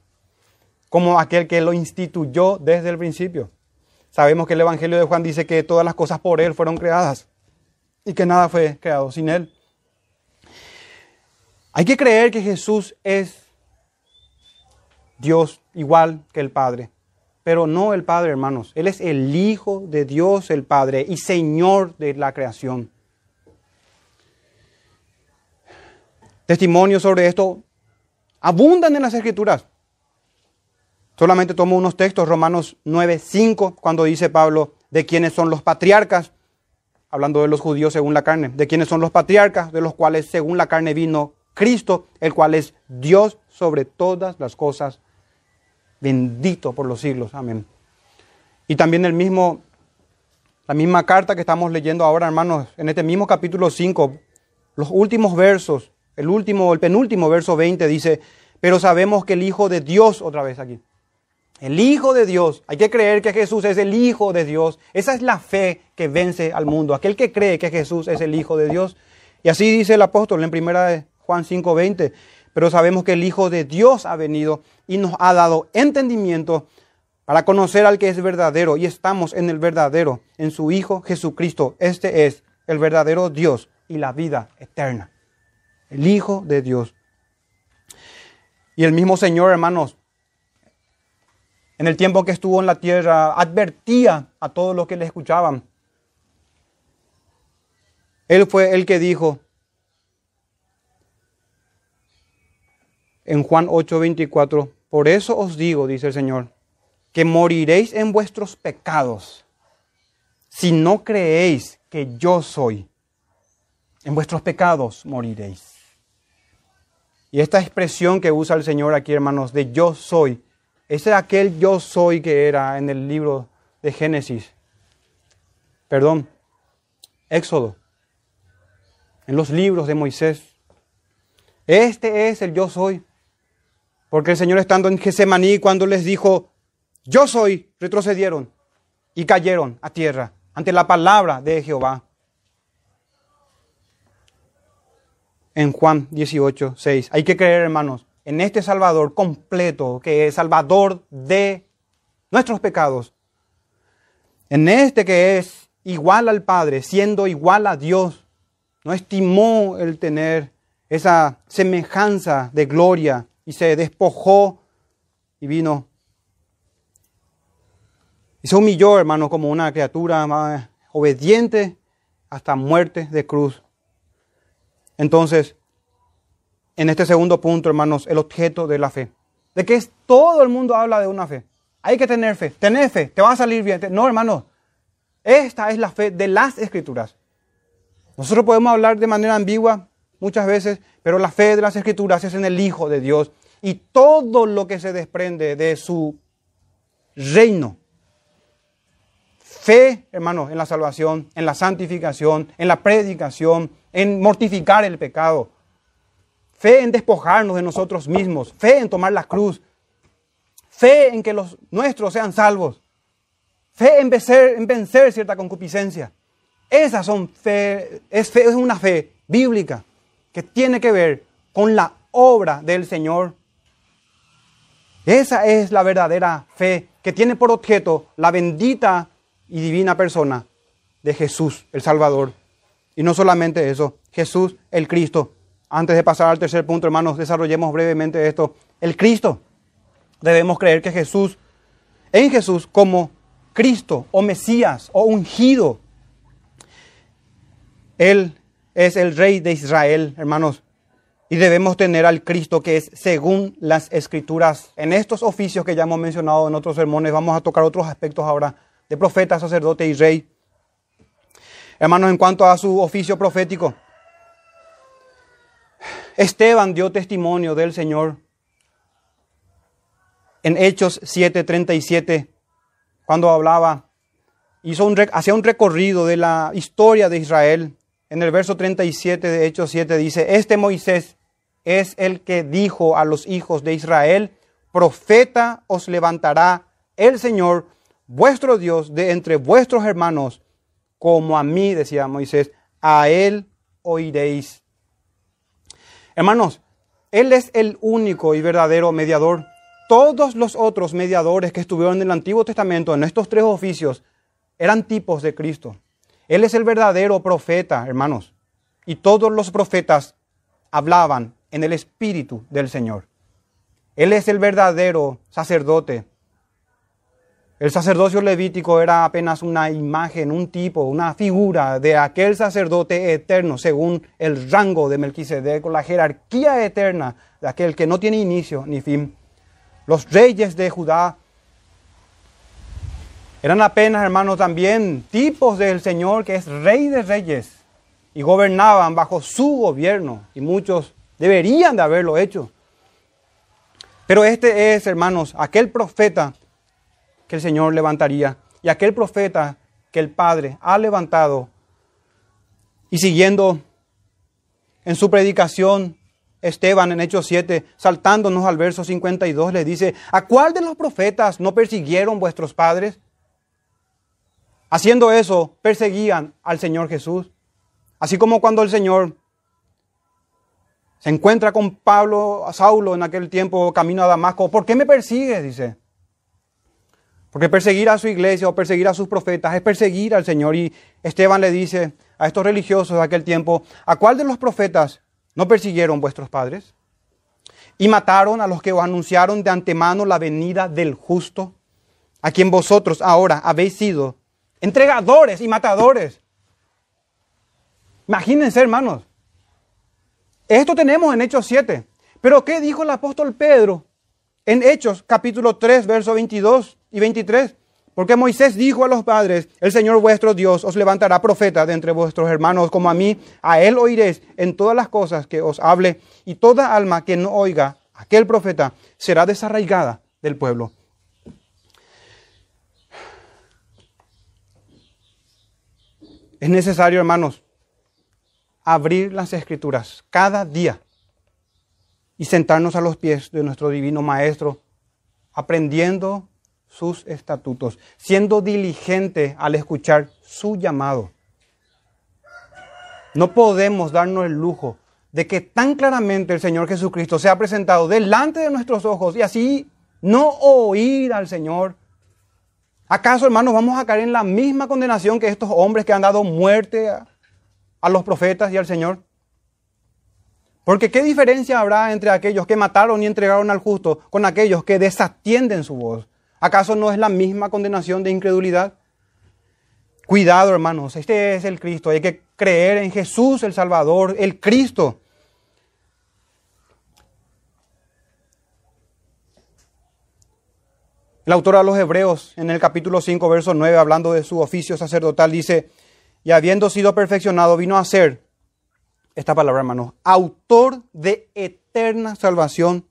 como aquel que lo instituyó desde el principio. Sabemos que el Evangelio de Juan dice que todas las cosas por Él fueron creadas y que nada fue creado sin Él. Hay que creer que Jesús es Dios igual que el Padre, pero no el Padre, hermanos. Él es el Hijo de Dios, el Padre, y Señor de la creación. Testimonios sobre esto abundan en las escrituras. Solamente tomo unos textos, Romanos 9, 5, cuando dice Pablo de quiénes son los patriarcas, hablando de los judíos según la carne, de quiénes son los patriarcas, de los cuales según la carne vino Cristo, el cual es Dios sobre todas las cosas, bendito por los siglos. Amén. Y también el mismo, la misma carta que estamos leyendo ahora, hermanos, en este mismo capítulo 5, los últimos versos, el último, el penúltimo verso 20 dice, pero sabemos que el Hijo de Dios, otra vez aquí, el Hijo de Dios, hay que creer que Jesús es el Hijo de Dios. Esa es la fe que vence al mundo, aquel que cree que Jesús es el Hijo de Dios. Y así dice el apóstol en primera de Juan 5:20, pero sabemos que el Hijo de Dios ha venido y nos ha dado entendimiento para conocer al que es verdadero y estamos en el verdadero, en su Hijo Jesucristo. Este es el verdadero Dios y la vida eterna el Hijo de Dios. Y el mismo Señor, hermanos, en el tiempo que estuvo en la tierra, advertía a todos los que le escuchaban. Él fue el que dijo en Juan 8:24, por eso os digo, dice el Señor, que moriréis en vuestros pecados si no creéis que yo soy. En vuestros pecados moriréis. Y esta expresión que usa el Señor aquí, hermanos, de yo soy, ese es aquel yo soy que era en el libro de Génesis. Perdón, Éxodo, en los libros de Moisés. Este es el yo soy. Porque el Señor estando en Gesemaní cuando les dijo, yo soy, retrocedieron y cayeron a tierra ante la palabra de Jehová. en Juan 18, 6. Hay que creer, hermanos, en este Salvador completo, que es Salvador de nuestros pecados. En este que es igual al Padre, siendo igual a Dios, no estimó el tener esa semejanza de gloria y se despojó y vino y se humilló, hermano, como una criatura obediente hasta muerte de cruz. Entonces, en este segundo punto, hermanos, el objeto de la fe. De que es, todo el mundo habla de una fe. Hay que tener fe. Tener fe, te va a salir bien. No, hermanos. Esta es la fe de las escrituras. Nosotros podemos hablar de manera ambigua muchas veces, pero la fe de las escrituras es en el Hijo de Dios. Y todo lo que se desprende de su reino, Fe, hermanos, en la salvación, en la santificación, en la predicación, en mortificar el pecado. Fe en despojarnos de nosotros mismos. Fe en tomar la cruz. Fe en que los nuestros sean salvos. Fe en vencer, en vencer cierta concupiscencia. Esas son fe es, fe, es una fe bíblica que tiene que ver con la obra del Señor. Esa es la verdadera fe que tiene por objeto la bendita y divina persona de Jesús, el Salvador. Y no solamente eso, Jesús, el Cristo. Antes de pasar al tercer punto, hermanos, desarrollemos brevemente esto. El Cristo. Debemos creer que Jesús, en Jesús como Cristo o Mesías o ungido, Él es el Rey de Israel, hermanos. Y debemos tener al Cristo que es según las escrituras. En estos oficios que ya hemos mencionado en otros sermones, vamos a tocar otros aspectos ahora de profeta, sacerdote y rey. Hermanos, en cuanto a su oficio profético, Esteban dio testimonio del Señor en Hechos 7:37, cuando hablaba, hizo un, hacía un recorrido de la historia de Israel. En el verso 37 de Hechos 7 dice, este Moisés es el que dijo a los hijos de Israel, profeta os levantará el Señor vuestro Dios de entre vuestros hermanos, como a mí, decía Moisés, a él oiréis. Hermanos, Él es el único y verdadero mediador. Todos los otros mediadores que estuvieron en el Antiguo Testamento, en estos tres oficios, eran tipos de Cristo. Él es el verdadero profeta, hermanos. Y todos los profetas hablaban en el Espíritu del Señor. Él es el verdadero sacerdote el sacerdocio levítico era apenas una imagen, un tipo, una figura de aquel sacerdote eterno según el rango de Melquisedec, la jerarquía eterna de aquel que no tiene inicio ni fin. Los reyes de Judá eran apenas, hermanos, también tipos del Señor que es rey de reyes y gobernaban bajo su gobierno y muchos deberían de haberlo hecho. Pero este es, hermanos, aquel profeta que el Señor levantaría. Y aquel profeta que el Padre ha levantado y siguiendo en su predicación, Esteban en Hechos 7, saltándonos al verso 52, le dice, ¿a cuál de los profetas no persiguieron vuestros padres? Haciendo eso, perseguían al Señor Jesús. Así como cuando el Señor se encuentra con Pablo, Saulo en aquel tiempo camino a Damasco, ¿por qué me persigues? Dice. Porque perseguir a su iglesia o perseguir a sus profetas es perseguir al Señor. Y Esteban le dice a estos religiosos de aquel tiempo, ¿a cuál de los profetas no persiguieron vuestros padres? Y mataron a los que os anunciaron de antemano la venida del justo, a quien vosotros ahora habéis sido entregadores y matadores. Imagínense, hermanos. Esto tenemos en Hechos 7. Pero ¿qué dijo el apóstol Pedro en Hechos capítulo 3, verso 22? y 23. Porque Moisés dijo a los padres, el Señor vuestro Dios os levantará profeta de entre vuestros hermanos como a mí, a él oiréis en todas las cosas que os hable, y toda alma que no oiga aquel profeta será desarraigada del pueblo. Es necesario, hermanos, abrir las escrituras cada día y sentarnos a los pies de nuestro divino Maestro, aprendiendo sus estatutos, siendo diligente al escuchar su llamado. No podemos darnos el lujo de que tan claramente el Señor Jesucristo se ha presentado delante de nuestros ojos y así no oír al Señor. ¿Acaso, hermanos, vamos a caer en la misma condenación que estos hombres que han dado muerte a, a los profetas y al Señor? Porque ¿qué diferencia habrá entre aquellos que mataron y entregaron al justo con aquellos que desatienden su voz? ¿Acaso no es la misma condenación de incredulidad? Cuidado, hermanos, este es el Cristo. Hay que creer en Jesús, el Salvador, el Cristo. El autor a los Hebreos, en el capítulo 5, verso 9, hablando de su oficio sacerdotal, dice, y habiendo sido perfeccionado, vino a ser, esta palabra, hermanos, autor de eterna salvación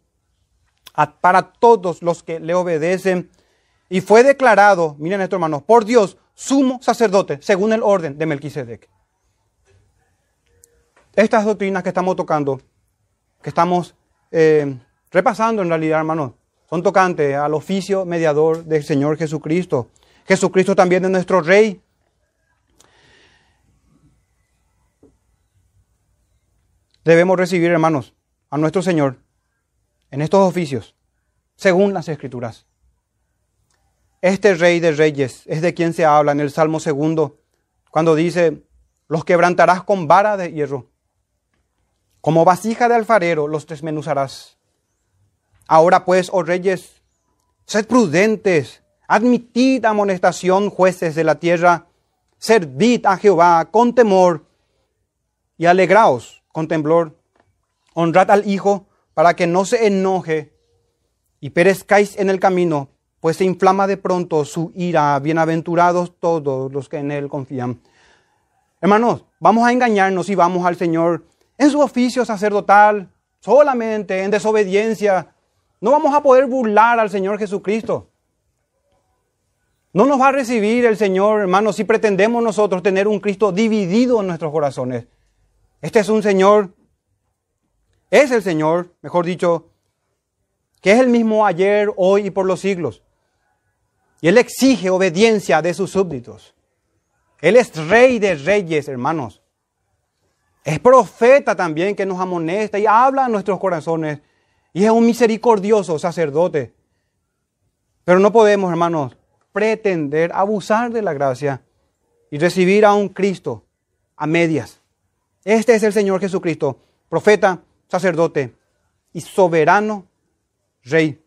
para todos los que le obedecen. Y fue declarado, miren esto, hermanos, por Dios, sumo sacerdote, según el orden de Melquisedec. Estas doctrinas que estamos tocando, que estamos eh, repasando en realidad, hermanos, son tocantes al oficio mediador del Señor Jesucristo. Jesucristo también es nuestro Rey. Debemos recibir, hermanos, a nuestro Señor en estos oficios, según las Escrituras. Este Rey de Reyes es de quien se habla en el Salmo segundo, cuando dice, los quebrantarás con vara de hierro, como vasija de alfarero los desmenuzarás. Ahora pues, oh reyes, sed prudentes, admitid amonestación, jueces de la tierra, servid a Jehová con temor y alegraos con temblor. Honrad al Hijo para que no se enoje y perezcáis en el camino, pues se inflama de pronto su ira. Bienaventurados todos los que en Él confían. Hermanos, vamos a engañarnos y vamos al Señor en su oficio sacerdotal, solamente en desobediencia, no vamos a poder burlar al Señor Jesucristo. No nos va a recibir el Señor, hermanos, si pretendemos nosotros tener un Cristo dividido en nuestros corazones. Este es un Señor, es el Señor, mejor dicho, que es el mismo ayer, hoy y por los siglos. Y Él exige obediencia de sus súbditos. Él es rey de reyes, hermanos. Es profeta también que nos amonesta y habla a nuestros corazones y es un misericordioso sacerdote. Pero no podemos, hermanos, pretender abusar de la gracia y recibir a un Cristo a medias. Este es el Señor Jesucristo, profeta, sacerdote y soberano rey.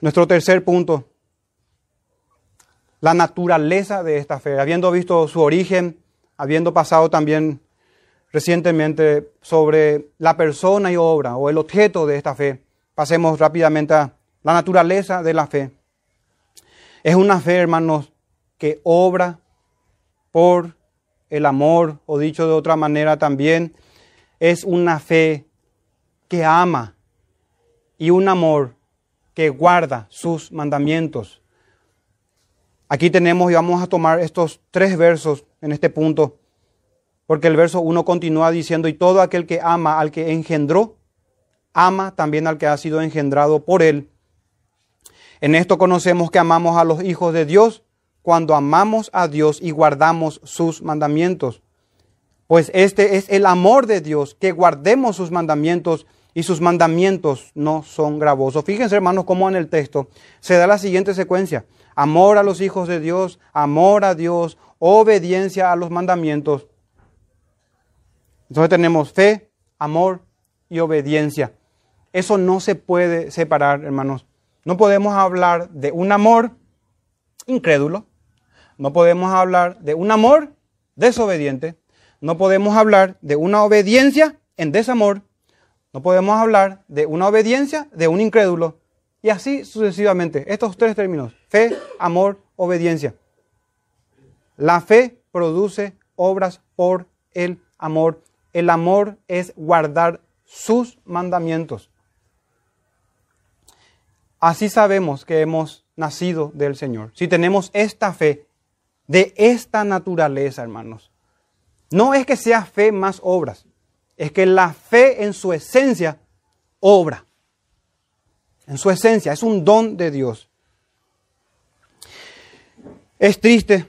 Nuestro tercer punto, la naturaleza de esta fe. Habiendo visto su origen, habiendo pasado también recientemente sobre la persona y obra o el objeto de esta fe. Pasemos rápidamente a la naturaleza de la fe. Es una fe, hermanos, que obra por el amor, o dicho de otra manera también, es una fe que ama y un amor que guarda sus mandamientos. Aquí tenemos y vamos a tomar estos tres versos en este punto porque el verso 1 continúa diciendo, y todo aquel que ama al que engendró, ama también al que ha sido engendrado por él. En esto conocemos que amamos a los hijos de Dios cuando amamos a Dios y guardamos sus mandamientos. Pues este es el amor de Dios, que guardemos sus mandamientos y sus mandamientos no son gravosos. Fíjense hermanos cómo en el texto se da la siguiente secuencia. Amor a los hijos de Dios, amor a Dios, obediencia a los mandamientos entonces tenemos fe, amor y obediencia. Eso no se puede separar, hermanos. No podemos hablar de un amor incrédulo. No podemos hablar de un amor desobediente. No podemos hablar de una obediencia en desamor. No podemos hablar de una obediencia de un incrédulo. Y así sucesivamente. Estos tres términos. Fe, amor, obediencia. La fe produce obras por el amor el amor es guardar sus mandamientos. Así sabemos que hemos nacido del Señor. Si tenemos esta fe, de esta naturaleza, hermanos. No es que sea fe más obras, es que la fe en su esencia obra. En su esencia, es un don de Dios. Es triste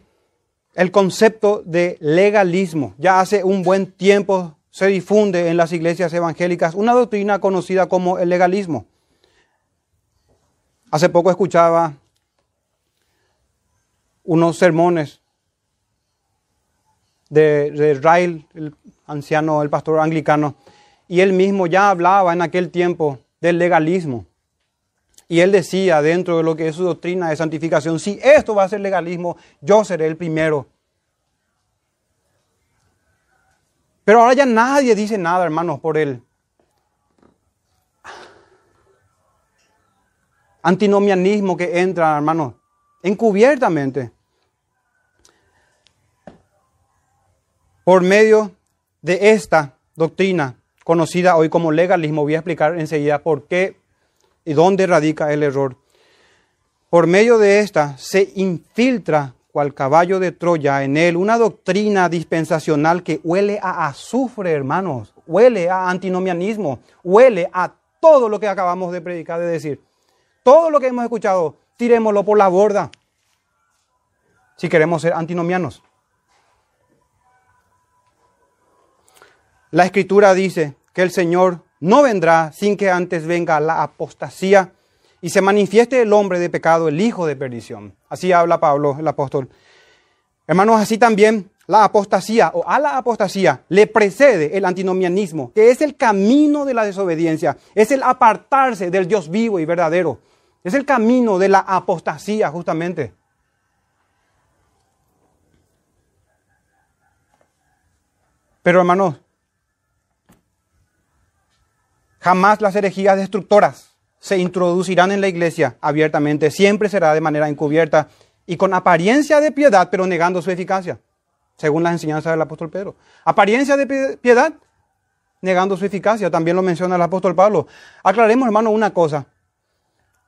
el concepto de legalismo. Ya hace un buen tiempo se difunde en las iglesias evangélicas una doctrina conocida como el legalismo. Hace poco escuchaba unos sermones de, de el anciano, el pastor anglicano, y él mismo ya hablaba en aquel tiempo del legalismo. Y él decía dentro de lo que es su doctrina de santificación, si esto va a ser legalismo, yo seré el primero. Pero ahora ya nadie dice nada, hermanos, por él. Antinomianismo que entra, hermanos, encubiertamente. Por medio de esta doctrina, conocida hoy como legalismo, voy a explicar enseguida por qué y dónde radica el error. Por medio de esta se infiltra cual caballo de Troya en él una doctrina dispensacional que huele a azufre, hermanos, huele a antinomianismo, huele a todo lo que acabamos de predicar, de decir. Todo lo que hemos escuchado, tirémoslo por la borda si queremos ser antinomianos. La escritura dice que el Señor no vendrá sin que antes venga la apostasía y se manifieste el hombre de pecado, el hijo de perdición. Así habla Pablo, el apóstol. Hermanos, así también la apostasía o a la apostasía le precede el antinomianismo, que es el camino de la desobediencia, es el apartarse del Dios vivo y verdadero. Es el camino de la apostasía, justamente. Pero hermanos, Jamás las herejías destructoras se introducirán en la iglesia abiertamente, siempre será de manera encubierta y con apariencia de piedad, pero negando su eficacia, según las enseñanzas del apóstol Pedro. Apariencia de piedad, negando su eficacia, también lo menciona el apóstol Pablo. Aclaremos, hermano, una cosa.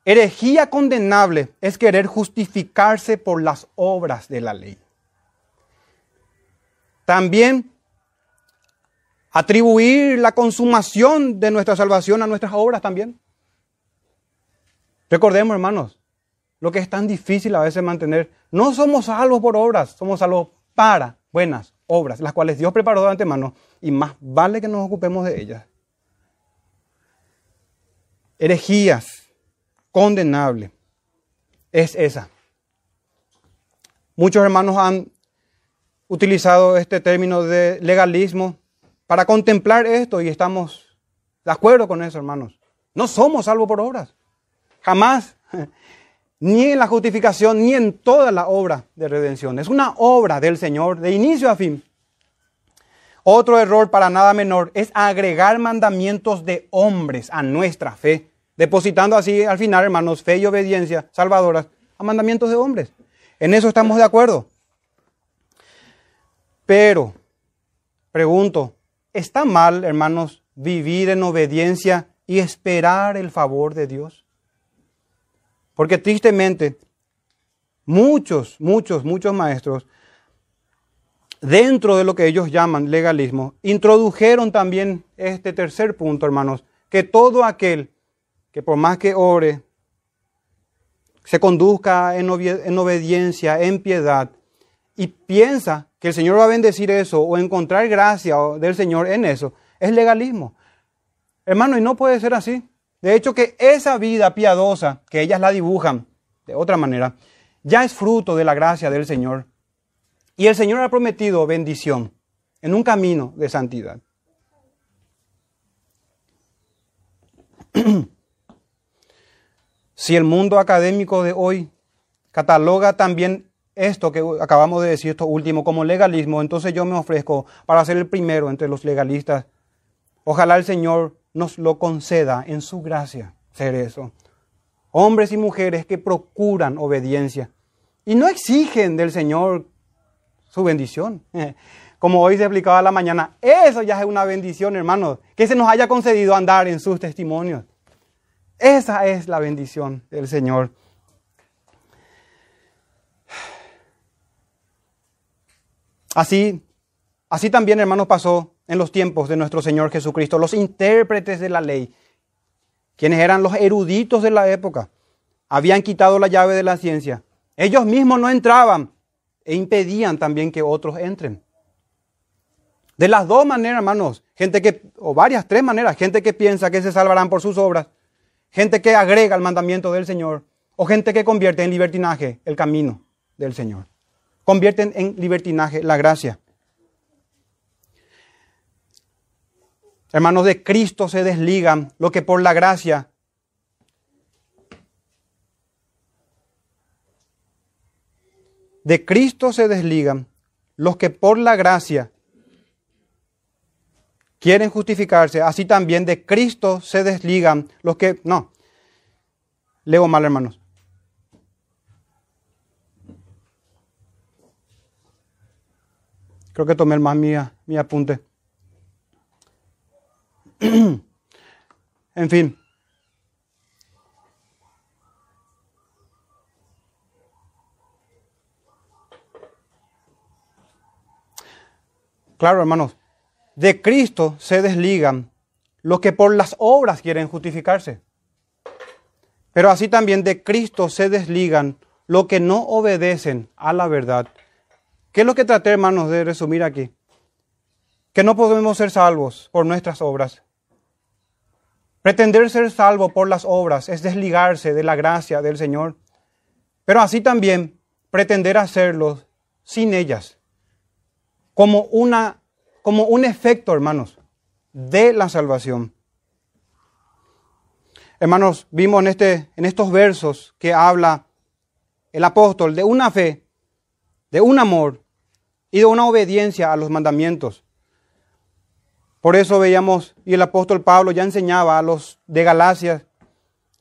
Herejía condenable es querer justificarse por las obras de la ley. También atribuir la consumación de nuestra salvación a nuestras obras también. Recordemos, hermanos, lo que es tan difícil a veces mantener. No somos salvos por obras, somos salvos para buenas obras, las cuales Dios preparó de antemano y más vale que nos ocupemos de ellas. Herejías, condenable, es esa. Muchos hermanos han utilizado este término de legalismo para contemplar esto y estamos de acuerdo con eso, hermanos. No somos salvos por obras. Jamás. *laughs* Ni en la justificación, ni en toda la obra de redención. Es una obra del Señor de inicio a fin. Otro error para nada menor es agregar mandamientos de hombres a nuestra fe, depositando así al final, hermanos, fe y obediencia salvadoras a mandamientos de hombres. En eso estamos de acuerdo. Pero, pregunto, ¿Está mal, hermanos, vivir en obediencia y esperar el favor de Dios? Porque tristemente, muchos, muchos, muchos maestros, dentro de lo que ellos llaman legalismo, introdujeron también este tercer punto, hermanos, que todo aquel que por más que ore, se conduzca en, en obediencia, en piedad, y piensa que el Señor va a bendecir eso o encontrar gracia del Señor en eso, es legalismo. Hermano, y no puede ser así. De hecho, que esa vida piadosa que ellas la dibujan de otra manera, ya es fruto de la gracia del Señor. Y el Señor ha prometido bendición en un camino de santidad. *clears throat* si el mundo académico de hoy cataloga también esto que acabamos de decir, esto último, como legalismo, entonces yo me ofrezco para ser el primero entre los legalistas. Ojalá el Señor nos lo conceda en su gracia, ser eso. Hombres y mujeres que procuran obediencia y no exigen del Señor su bendición. *laughs* Como hoy se explicaba a la mañana, eso ya es una bendición, hermanos, que se nos haya concedido andar en sus testimonios. Esa es la bendición del Señor. Así, así también, hermanos, pasó en los tiempos de nuestro Señor Jesucristo. Los intérpretes de la ley, quienes eran los eruditos de la época, habían quitado la llave de la ciencia. Ellos mismos no entraban e impedían también que otros entren. De las dos maneras, hermanos, gente que, o varias, tres maneras, gente que piensa que se salvarán por sus obras, gente que agrega el mandamiento del Señor O gente que convierte en libertinaje el camino del Señor. Convierten en libertinaje la gracia. Hermanos, de Cristo se desligan lo que por la gracia de Cristo se desligan los que por la gracia quieren justificarse, así también de Cristo se desligan los que... No, leo mal hermanos. Creo que tomé más mi, mi apunte. en fin. Claro, hermanos, de Cristo se desligan los que por las obras quieren justificarse. Pero así también de Cristo se desligan los que no obedecen a la verdad. ¿Qué es lo que traté, hermanos, de resumir aquí? Que no podemos ser salvos por nuestras obras. Pretender ser salvo por las obras es desligarse de la gracia del Señor, pero así también pretender hacerlo sin ellas, como, una, como un efecto, hermanos, de la salvación. Hermanos, vimos en, este, en estos versos que habla el apóstol de una fe, de un amor y de una obediencia a los mandamientos. Por eso veíamos, y el apóstol Pablo ya enseñaba a los de Galacia,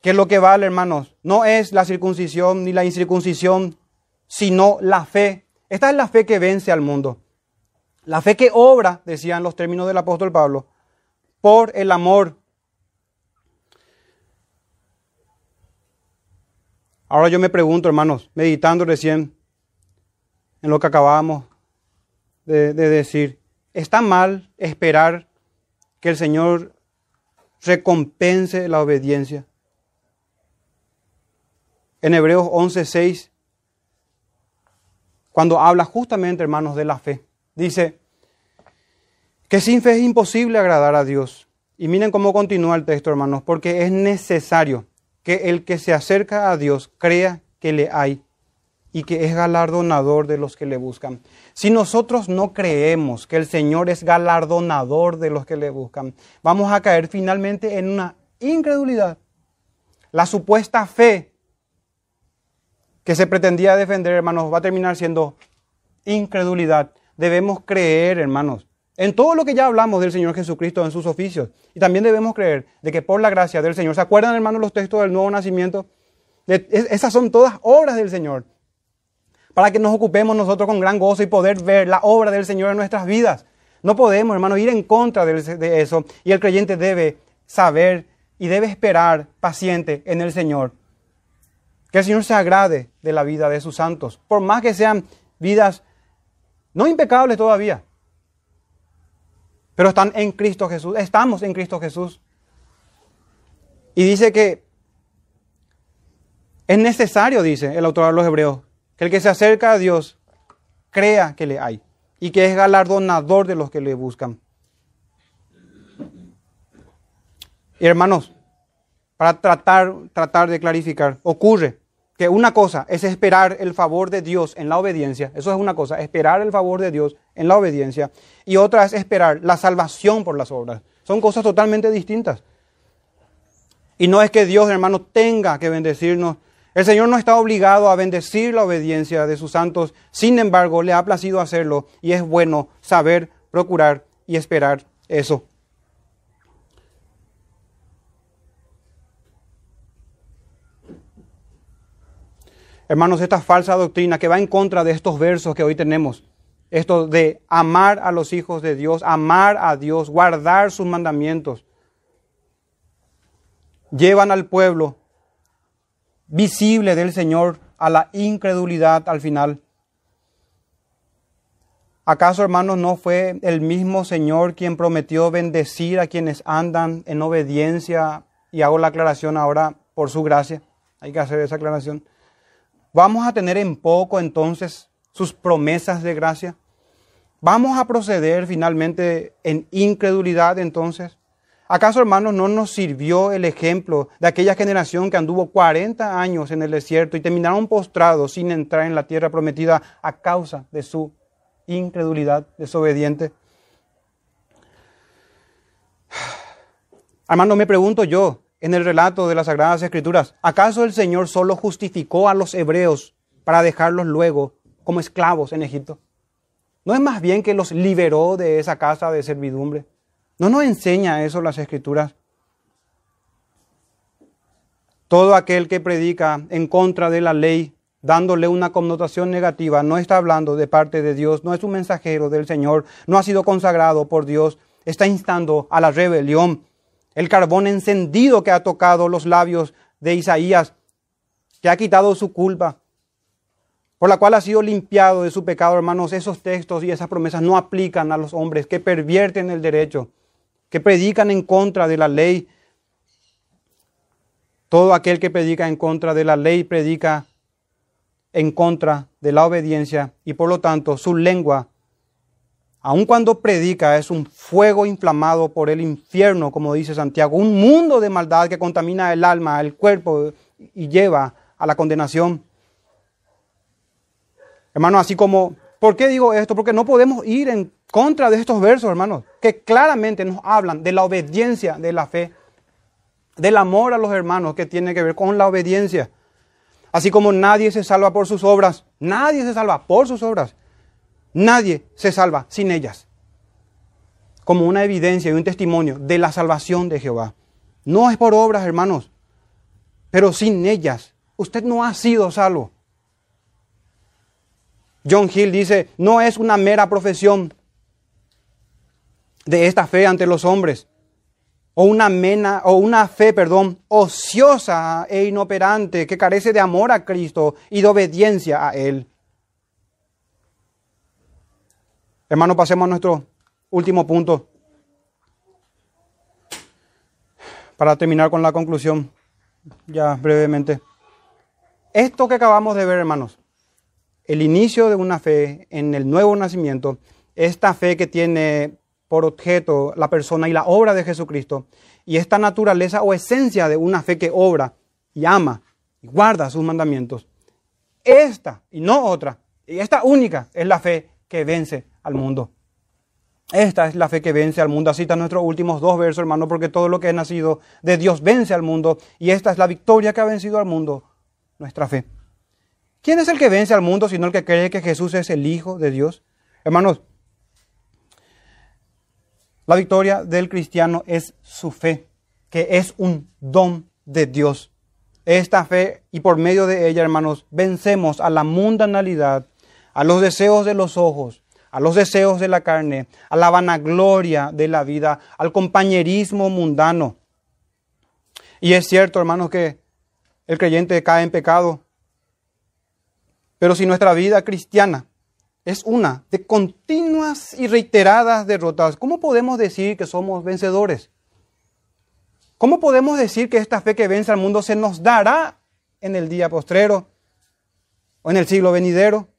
que lo que vale, hermanos, no es la circuncisión ni la incircuncisión, sino la fe. Esta es la fe que vence al mundo. La fe que obra, decían los términos del apóstol Pablo, por el amor. Ahora yo me pregunto, hermanos, meditando recién en lo que acabábamos de, de decir, ¿está mal esperar que el Señor recompense la obediencia. En Hebreos 11:6, cuando habla justamente, hermanos, de la fe, dice que sin fe es imposible agradar a Dios. Y miren cómo continúa el texto, hermanos, porque es necesario que el que se acerca a Dios crea que le hay y que es galardonador de los que le buscan. Si nosotros no creemos que el Señor es galardonador de los que le buscan, vamos a caer finalmente en una incredulidad. La supuesta fe que se pretendía defender, hermanos, va a terminar siendo incredulidad. Debemos creer, hermanos, en todo lo que ya hablamos del Señor Jesucristo en sus oficios. Y también debemos creer de que por la gracia del Señor, ¿se acuerdan, hermanos, los textos del nuevo nacimiento? Esas son todas obras del Señor para que nos ocupemos nosotros con gran gozo y poder ver la obra del Señor en nuestras vidas. No podemos, hermanos, ir en contra de eso. Y el creyente debe saber y debe esperar paciente en el Señor. Que el Señor se agrade de la vida de sus santos, por más que sean vidas no impecables todavía, pero están en Cristo Jesús, estamos en Cristo Jesús. Y dice que es necesario, dice el autor de los Hebreos, el que se acerca a Dios crea que le hay y que es galardonador de los que le buscan. hermanos, para tratar, tratar de clarificar, ocurre que una cosa es esperar el favor de Dios en la obediencia, eso es una cosa, esperar el favor de Dios en la obediencia, y otra es esperar la salvación por las obras. Son cosas totalmente distintas. Y no es que Dios, hermanos, tenga que bendecirnos el Señor no está obligado a bendecir la obediencia de sus santos, sin embargo, le ha placido hacerlo y es bueno saber, procurar y esperar eso. Hermanos, esta falsa doctrina que va en contra de estos versos que hoy tenemos, esto de amar a los hijos de Dios, amar a Dios, guardar sus mandamientos, llevan al pueblo visible del Señor a la incredulidad al final. ¿Acaso, hermanos, no fue el mismo Señor quien prometió bendecir a quienes andan en obediencia? Y hago la aclaración ahora por su gracia. Hay que hacer esa aclaración. ¿Vamos a tener en poco entonces sus promesas de gracia? ¿Vamos a proceder finalmente en incredulidad entonces? ¿Acaso, hermanos, no nos sirvió el ejemplo de aquella generación que anduvo 40 años en el desierto y terminaron postrados sin entrar en la tierra prometida a causa de su incredulidad desobediente? *sighs* Hermano, me pregunto yo, en el relato de las Sagradas Escrituras, ¿acaso el Señor solo justificó a los hebreos para dejarlos luego como esclavos en Egipto? ¿No es más bien que los liberó de esa casa de servidumbre? ¿No nos enseña eso las Escrituras? Todo aquel que predica en contra de la ley, dándole una connotación negativa, no está hablando de parte de Dios, no es un mensajero del Señor, no ha sido consagrado por Dios, está instando a la rebelión. El carbón encendido que ha tocado los labios de Isaías, que ha quitado su culpa, por la cual ha sido limpiado de su pecado, hermanos, esos textos y esas promesas no aplican a los hombres que pervierten el derecho, que predican en contra de la ley. Todo aquel que predica en contra de la ley predica en contra de la obediencia y por lo tanto su lengua, aun cuando predica, es un fuego inflamado por el infierno, como dice Santiago, un mundo de maldad que contamina el alma, el cuerpo y lleva a la condenación. Hermano, así como, ¿por qué digo esto? Porque no podemos ir en contra de estos versos, hermanos, que claramente nos hablan de la obediencia de la fe, del amor a los hermanos que tiene que ver con la obediencia. Así como nadie se salva por sus obras, nadie se salva por sus obras, nadie se salva sin ellas. Como una evidencia y un testimonio de la salvación de Jehová. No es por obras, hermanos, pero sin ellas usted no ha sido salvo. John Hill dice, no es una mera profesión de esta fe ante los hombres, o una, mena, o una fe, perdón, ociosa e inoperante que carece de amor a Cristo y de obediencia a Él. Hermano, pasemos a nuestro último punto para terminar con la conclusión, ya brevemente. Esto que acabamos de ver, hermanos, el inicio de una fe en el nuevo nacimiento, esta fe que tiene por objeto la persona y la obra de Jesucristo, y esta naturaleza o esencia de una fe que obra y ama y guarda sus mandamientos, esta y no otra, y esta única es la fe que vence al mundo. Esta es la fe que vence al mundo. Así están nuestros últimos dos versos, hermano, porque todo lo que es nacido de Dios vence al mundo. Y esta es la victoria que ha vencido al mundo, nuestra fe. ¿Quién es el que vence al mundo sino el que cree que Jesús es el Hijo de Dios? Hermanos, la victoria del cristiano es su fe, que es un don de Dios. Esta fe y por medio de ella, hermanos, vencemos a la mundanalidad, a los deseos de los ojos, a los deseos de la carne, a la vanagloria de la vida, al compañerismo mundano. Y es cierto, hermanos, que el creyente cae en pecado, pero si nuestra vida cristiana es una de continuas y reiteradas derrotas, ¿cómo podemos decir que somos vencedores? ¿Cómo podemos decir que esta fe que vence al mundo se nos dará en el día postrero o en el siglo venidero?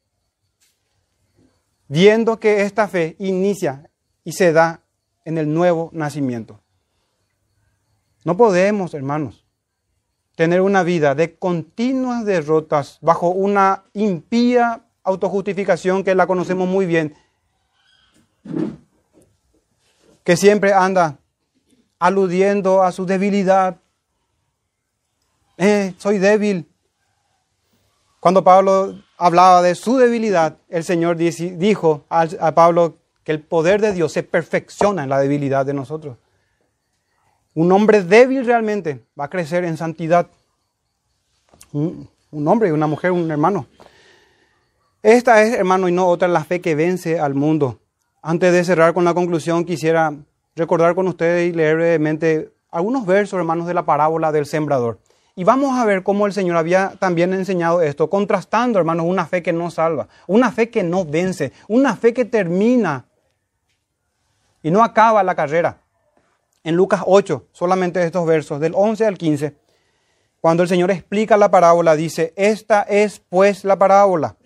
Viendo que esta fe inicia y se da en el nuevo nacimiento. No podemos, hermanos, tener una vida de continuas derrotas bajo una impía autojustificación que la conocemos muy bien, que siempre anda aludiendo a su debilidad. Eh, soy débil. Cuando Pablo hablaba de su debilidad, el Señor dijo a Pablo que el poder de Dios se perfecciona en la debilidad de nosotros. Un hombre débil realmente va a crecer en santidad. Un, hombre una mujer, un hermano. Esta es, hermano, y no otra, la fe que vence al mundo. Antes de cerrar con la conclusión, quisiera recordar con ustedes y leer brevemente algunos versos, hermanos, de la parábola del sembrador. Y vamos a ver cómo el Señor había también enseñado esto, contrastando, hermanos, una fe que no salva, una fe que no vence, una fe que termina y no acaba la carrera en Lucas 8, solamente estos versos, del 11 al 15, cuando el Señor explica la parábola, dice, esta es pues la parábola.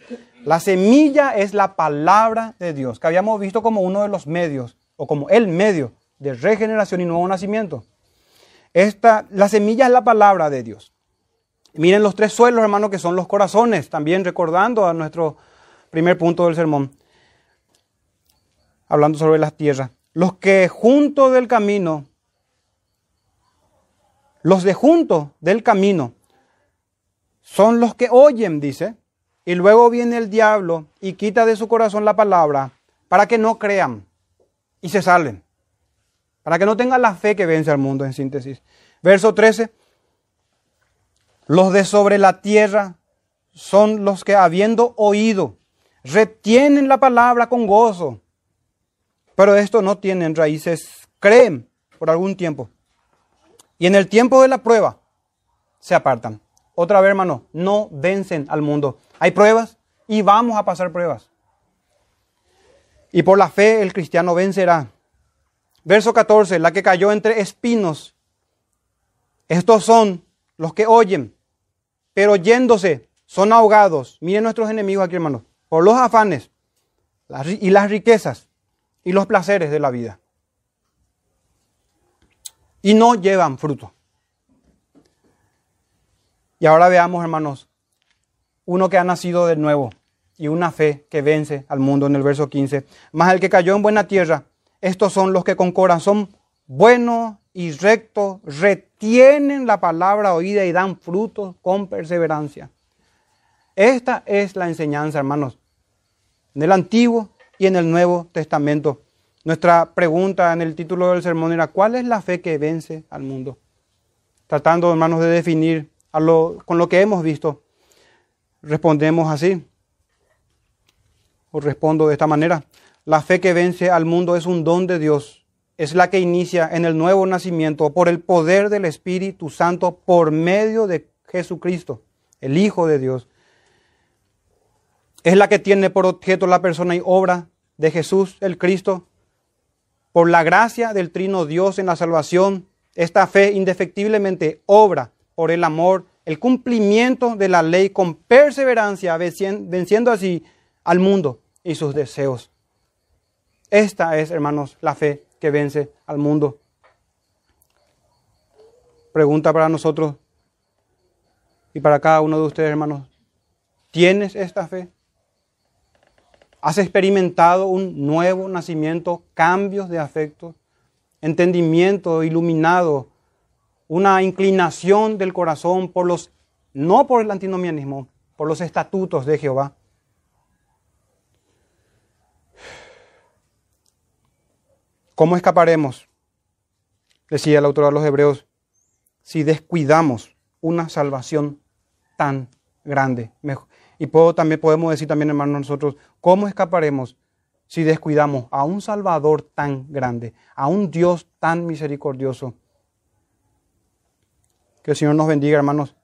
La semilla es la palabra de Dios, que habíamos visto como uno de los medios, o como el medio de regeneración y nuevo nacimiento. Esta, la semilla es la palabra de Dios. Miren los tres suelos, hermanos, que son los corazones, también recordando a nuestro primer punto del sermón, hablando sobre las tierras. Los que junto del camino, los de junto del camino, son los que oyen, dice, y luego viene el diablo y quita de su corazón la palabra para que no crean y se salven, para que no tengan la fe que vence al mundo, en síntesis. Verso 13. Los de sobre la tierra son los que habiendo oído, retienen la palabra con gozo, pero esto no tienen raíces, creen por algún tiempo. Y en el tiempo de la prueba se apartan. Otra vez, hermano, no vencen al mundo. Hay pruebas y vamos a pasar pruebas. Y por la fe el cristiano vencerá. Verso 14, la que cayó entre espinos. Estos son los que oyen, pero yéndose son ahogados. Miren nuestros enemigos aquí, hermanos, por los afanes y las riquezas y los placeres de la vida. Y no llevan fruto. Y ahora veamos, hermanos, uno que ha nacido de nuevo y una fe que vence al mundo en el verso 15. Más el que cayó en buena tierra, estos son los que con corazón bueno y recto retienen la palabra oída y dan frutos con perseverancia. Esta es la enseñanza, hermanos, en el Antiguo y en el Nuevo Testamento. Nuestra pregunta en el título del sermón era, ¿cuál es la fe que vence al mundo? Tratando, hermanos, de definir con lo que hemos visto, respondemos así, o respondo de esta manera. La fe que vence al mundo es un don de Dios es la que inicia en el nuevo nacimiento por el poder del Espíritu Santo por medio de Jesucristo, el Hijo de Dios. Es la que tiene por objeto la persona y obra de Jesús el Cristo. Por la gracia del Trino Dios en la salvación, esta fe indefectiblemente obra por el amor, el cumplimiento de la ley con perseverancia, venciendo así al mundo y sus deseos. Esta es, hermanos, la fe que vence al mundo. Pregunta para nosotros y para cada uno de ustedes, hermanos. ¿Tienes esta fe? ¿Has experimentado un nuevo nacimiento, cambios de afecto, entendimiento iluminado, una inclinación del corazón por los, no por el antinomianismo, por los estatutos de Jehová? ¿Cómo escaparemos? Decía el autor de los Hebreos, si descuidamos una salvación tan grande. Y también podemos decir también, hermanos, nosotros, ¿cómo escaparemos si descuidamos a un Salvador tan grande, a un Dios tan misericordioso? Que el Señor nos bendiga, hermanos.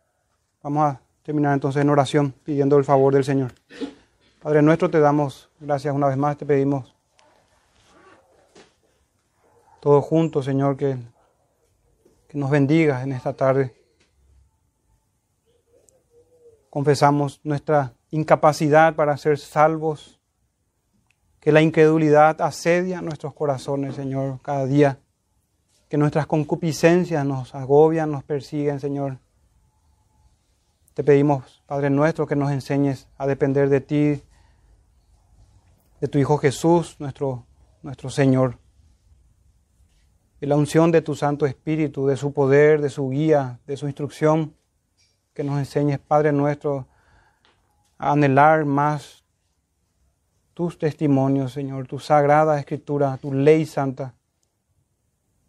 Vamos a terminar entonces en oración, pidiendo el favor del Señor. Padre nuestro, te damos gracias una vez más, te pedimos todos juntos, Señor, que, que nos bendiga en esta tarde. Confesamos nuestra incapacidad para ser salvos, que la incredulidad asedia nuestros corazones, Señor, cada día, que nuestras concupiscencias nos agobian, nos persiguen, Señor. Te pedimos, Padre nuestro, que nos enseñes a depender de ti, de tu Hijo Jesús, nuestro, nuestro Señor y la unción de tu Santo Espíritu, de su poder, de su guía, de su instrucción, que nos enseñes, Padre nuestro, a anhelar más tus testimonios, Señor, tu sagrada escritura, tu ley santa.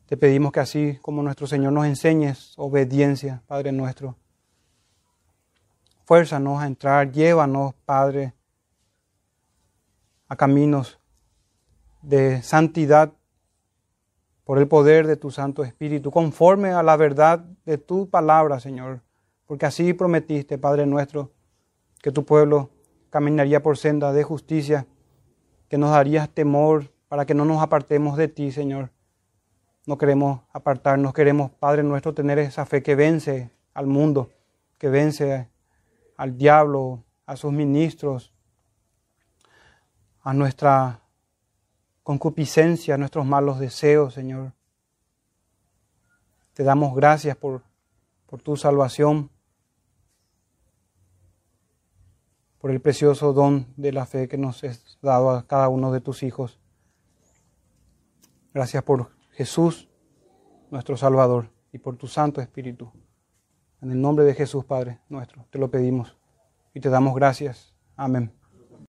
Te pedimos que así como nuestro Señor nos enseñes obediencia, Padre nuestro. Fuérzanos a entrar, llévanos, Padre, a caminos de santidad por el poder de tu Santo Espíritu, conforme a la verdad de tu palabra, Señor. Porque así prometiste, Padre nuestro, que tu pueblo caminaría por senda de justicia, que nos darías temor para que no nos apartemos de ti, Señor. No queremos apartarnos, queremos, Padre nuestro, tener esa fe que vence al mundo, que vence al diablo, a sus ministros, a nuestra concupiscencia, nuestros malos deseos, Señor. Te damos gracias por, por tu salvación, por el precioso don de la fe que nos has dado a cada uno de tus hijos. Gracias por Jesús, nuestro Salvador, y por tu Santo Espíritu. En el nombre de Jesús, Padre nuestro, te lo pedimos y te damos gracias. Amén.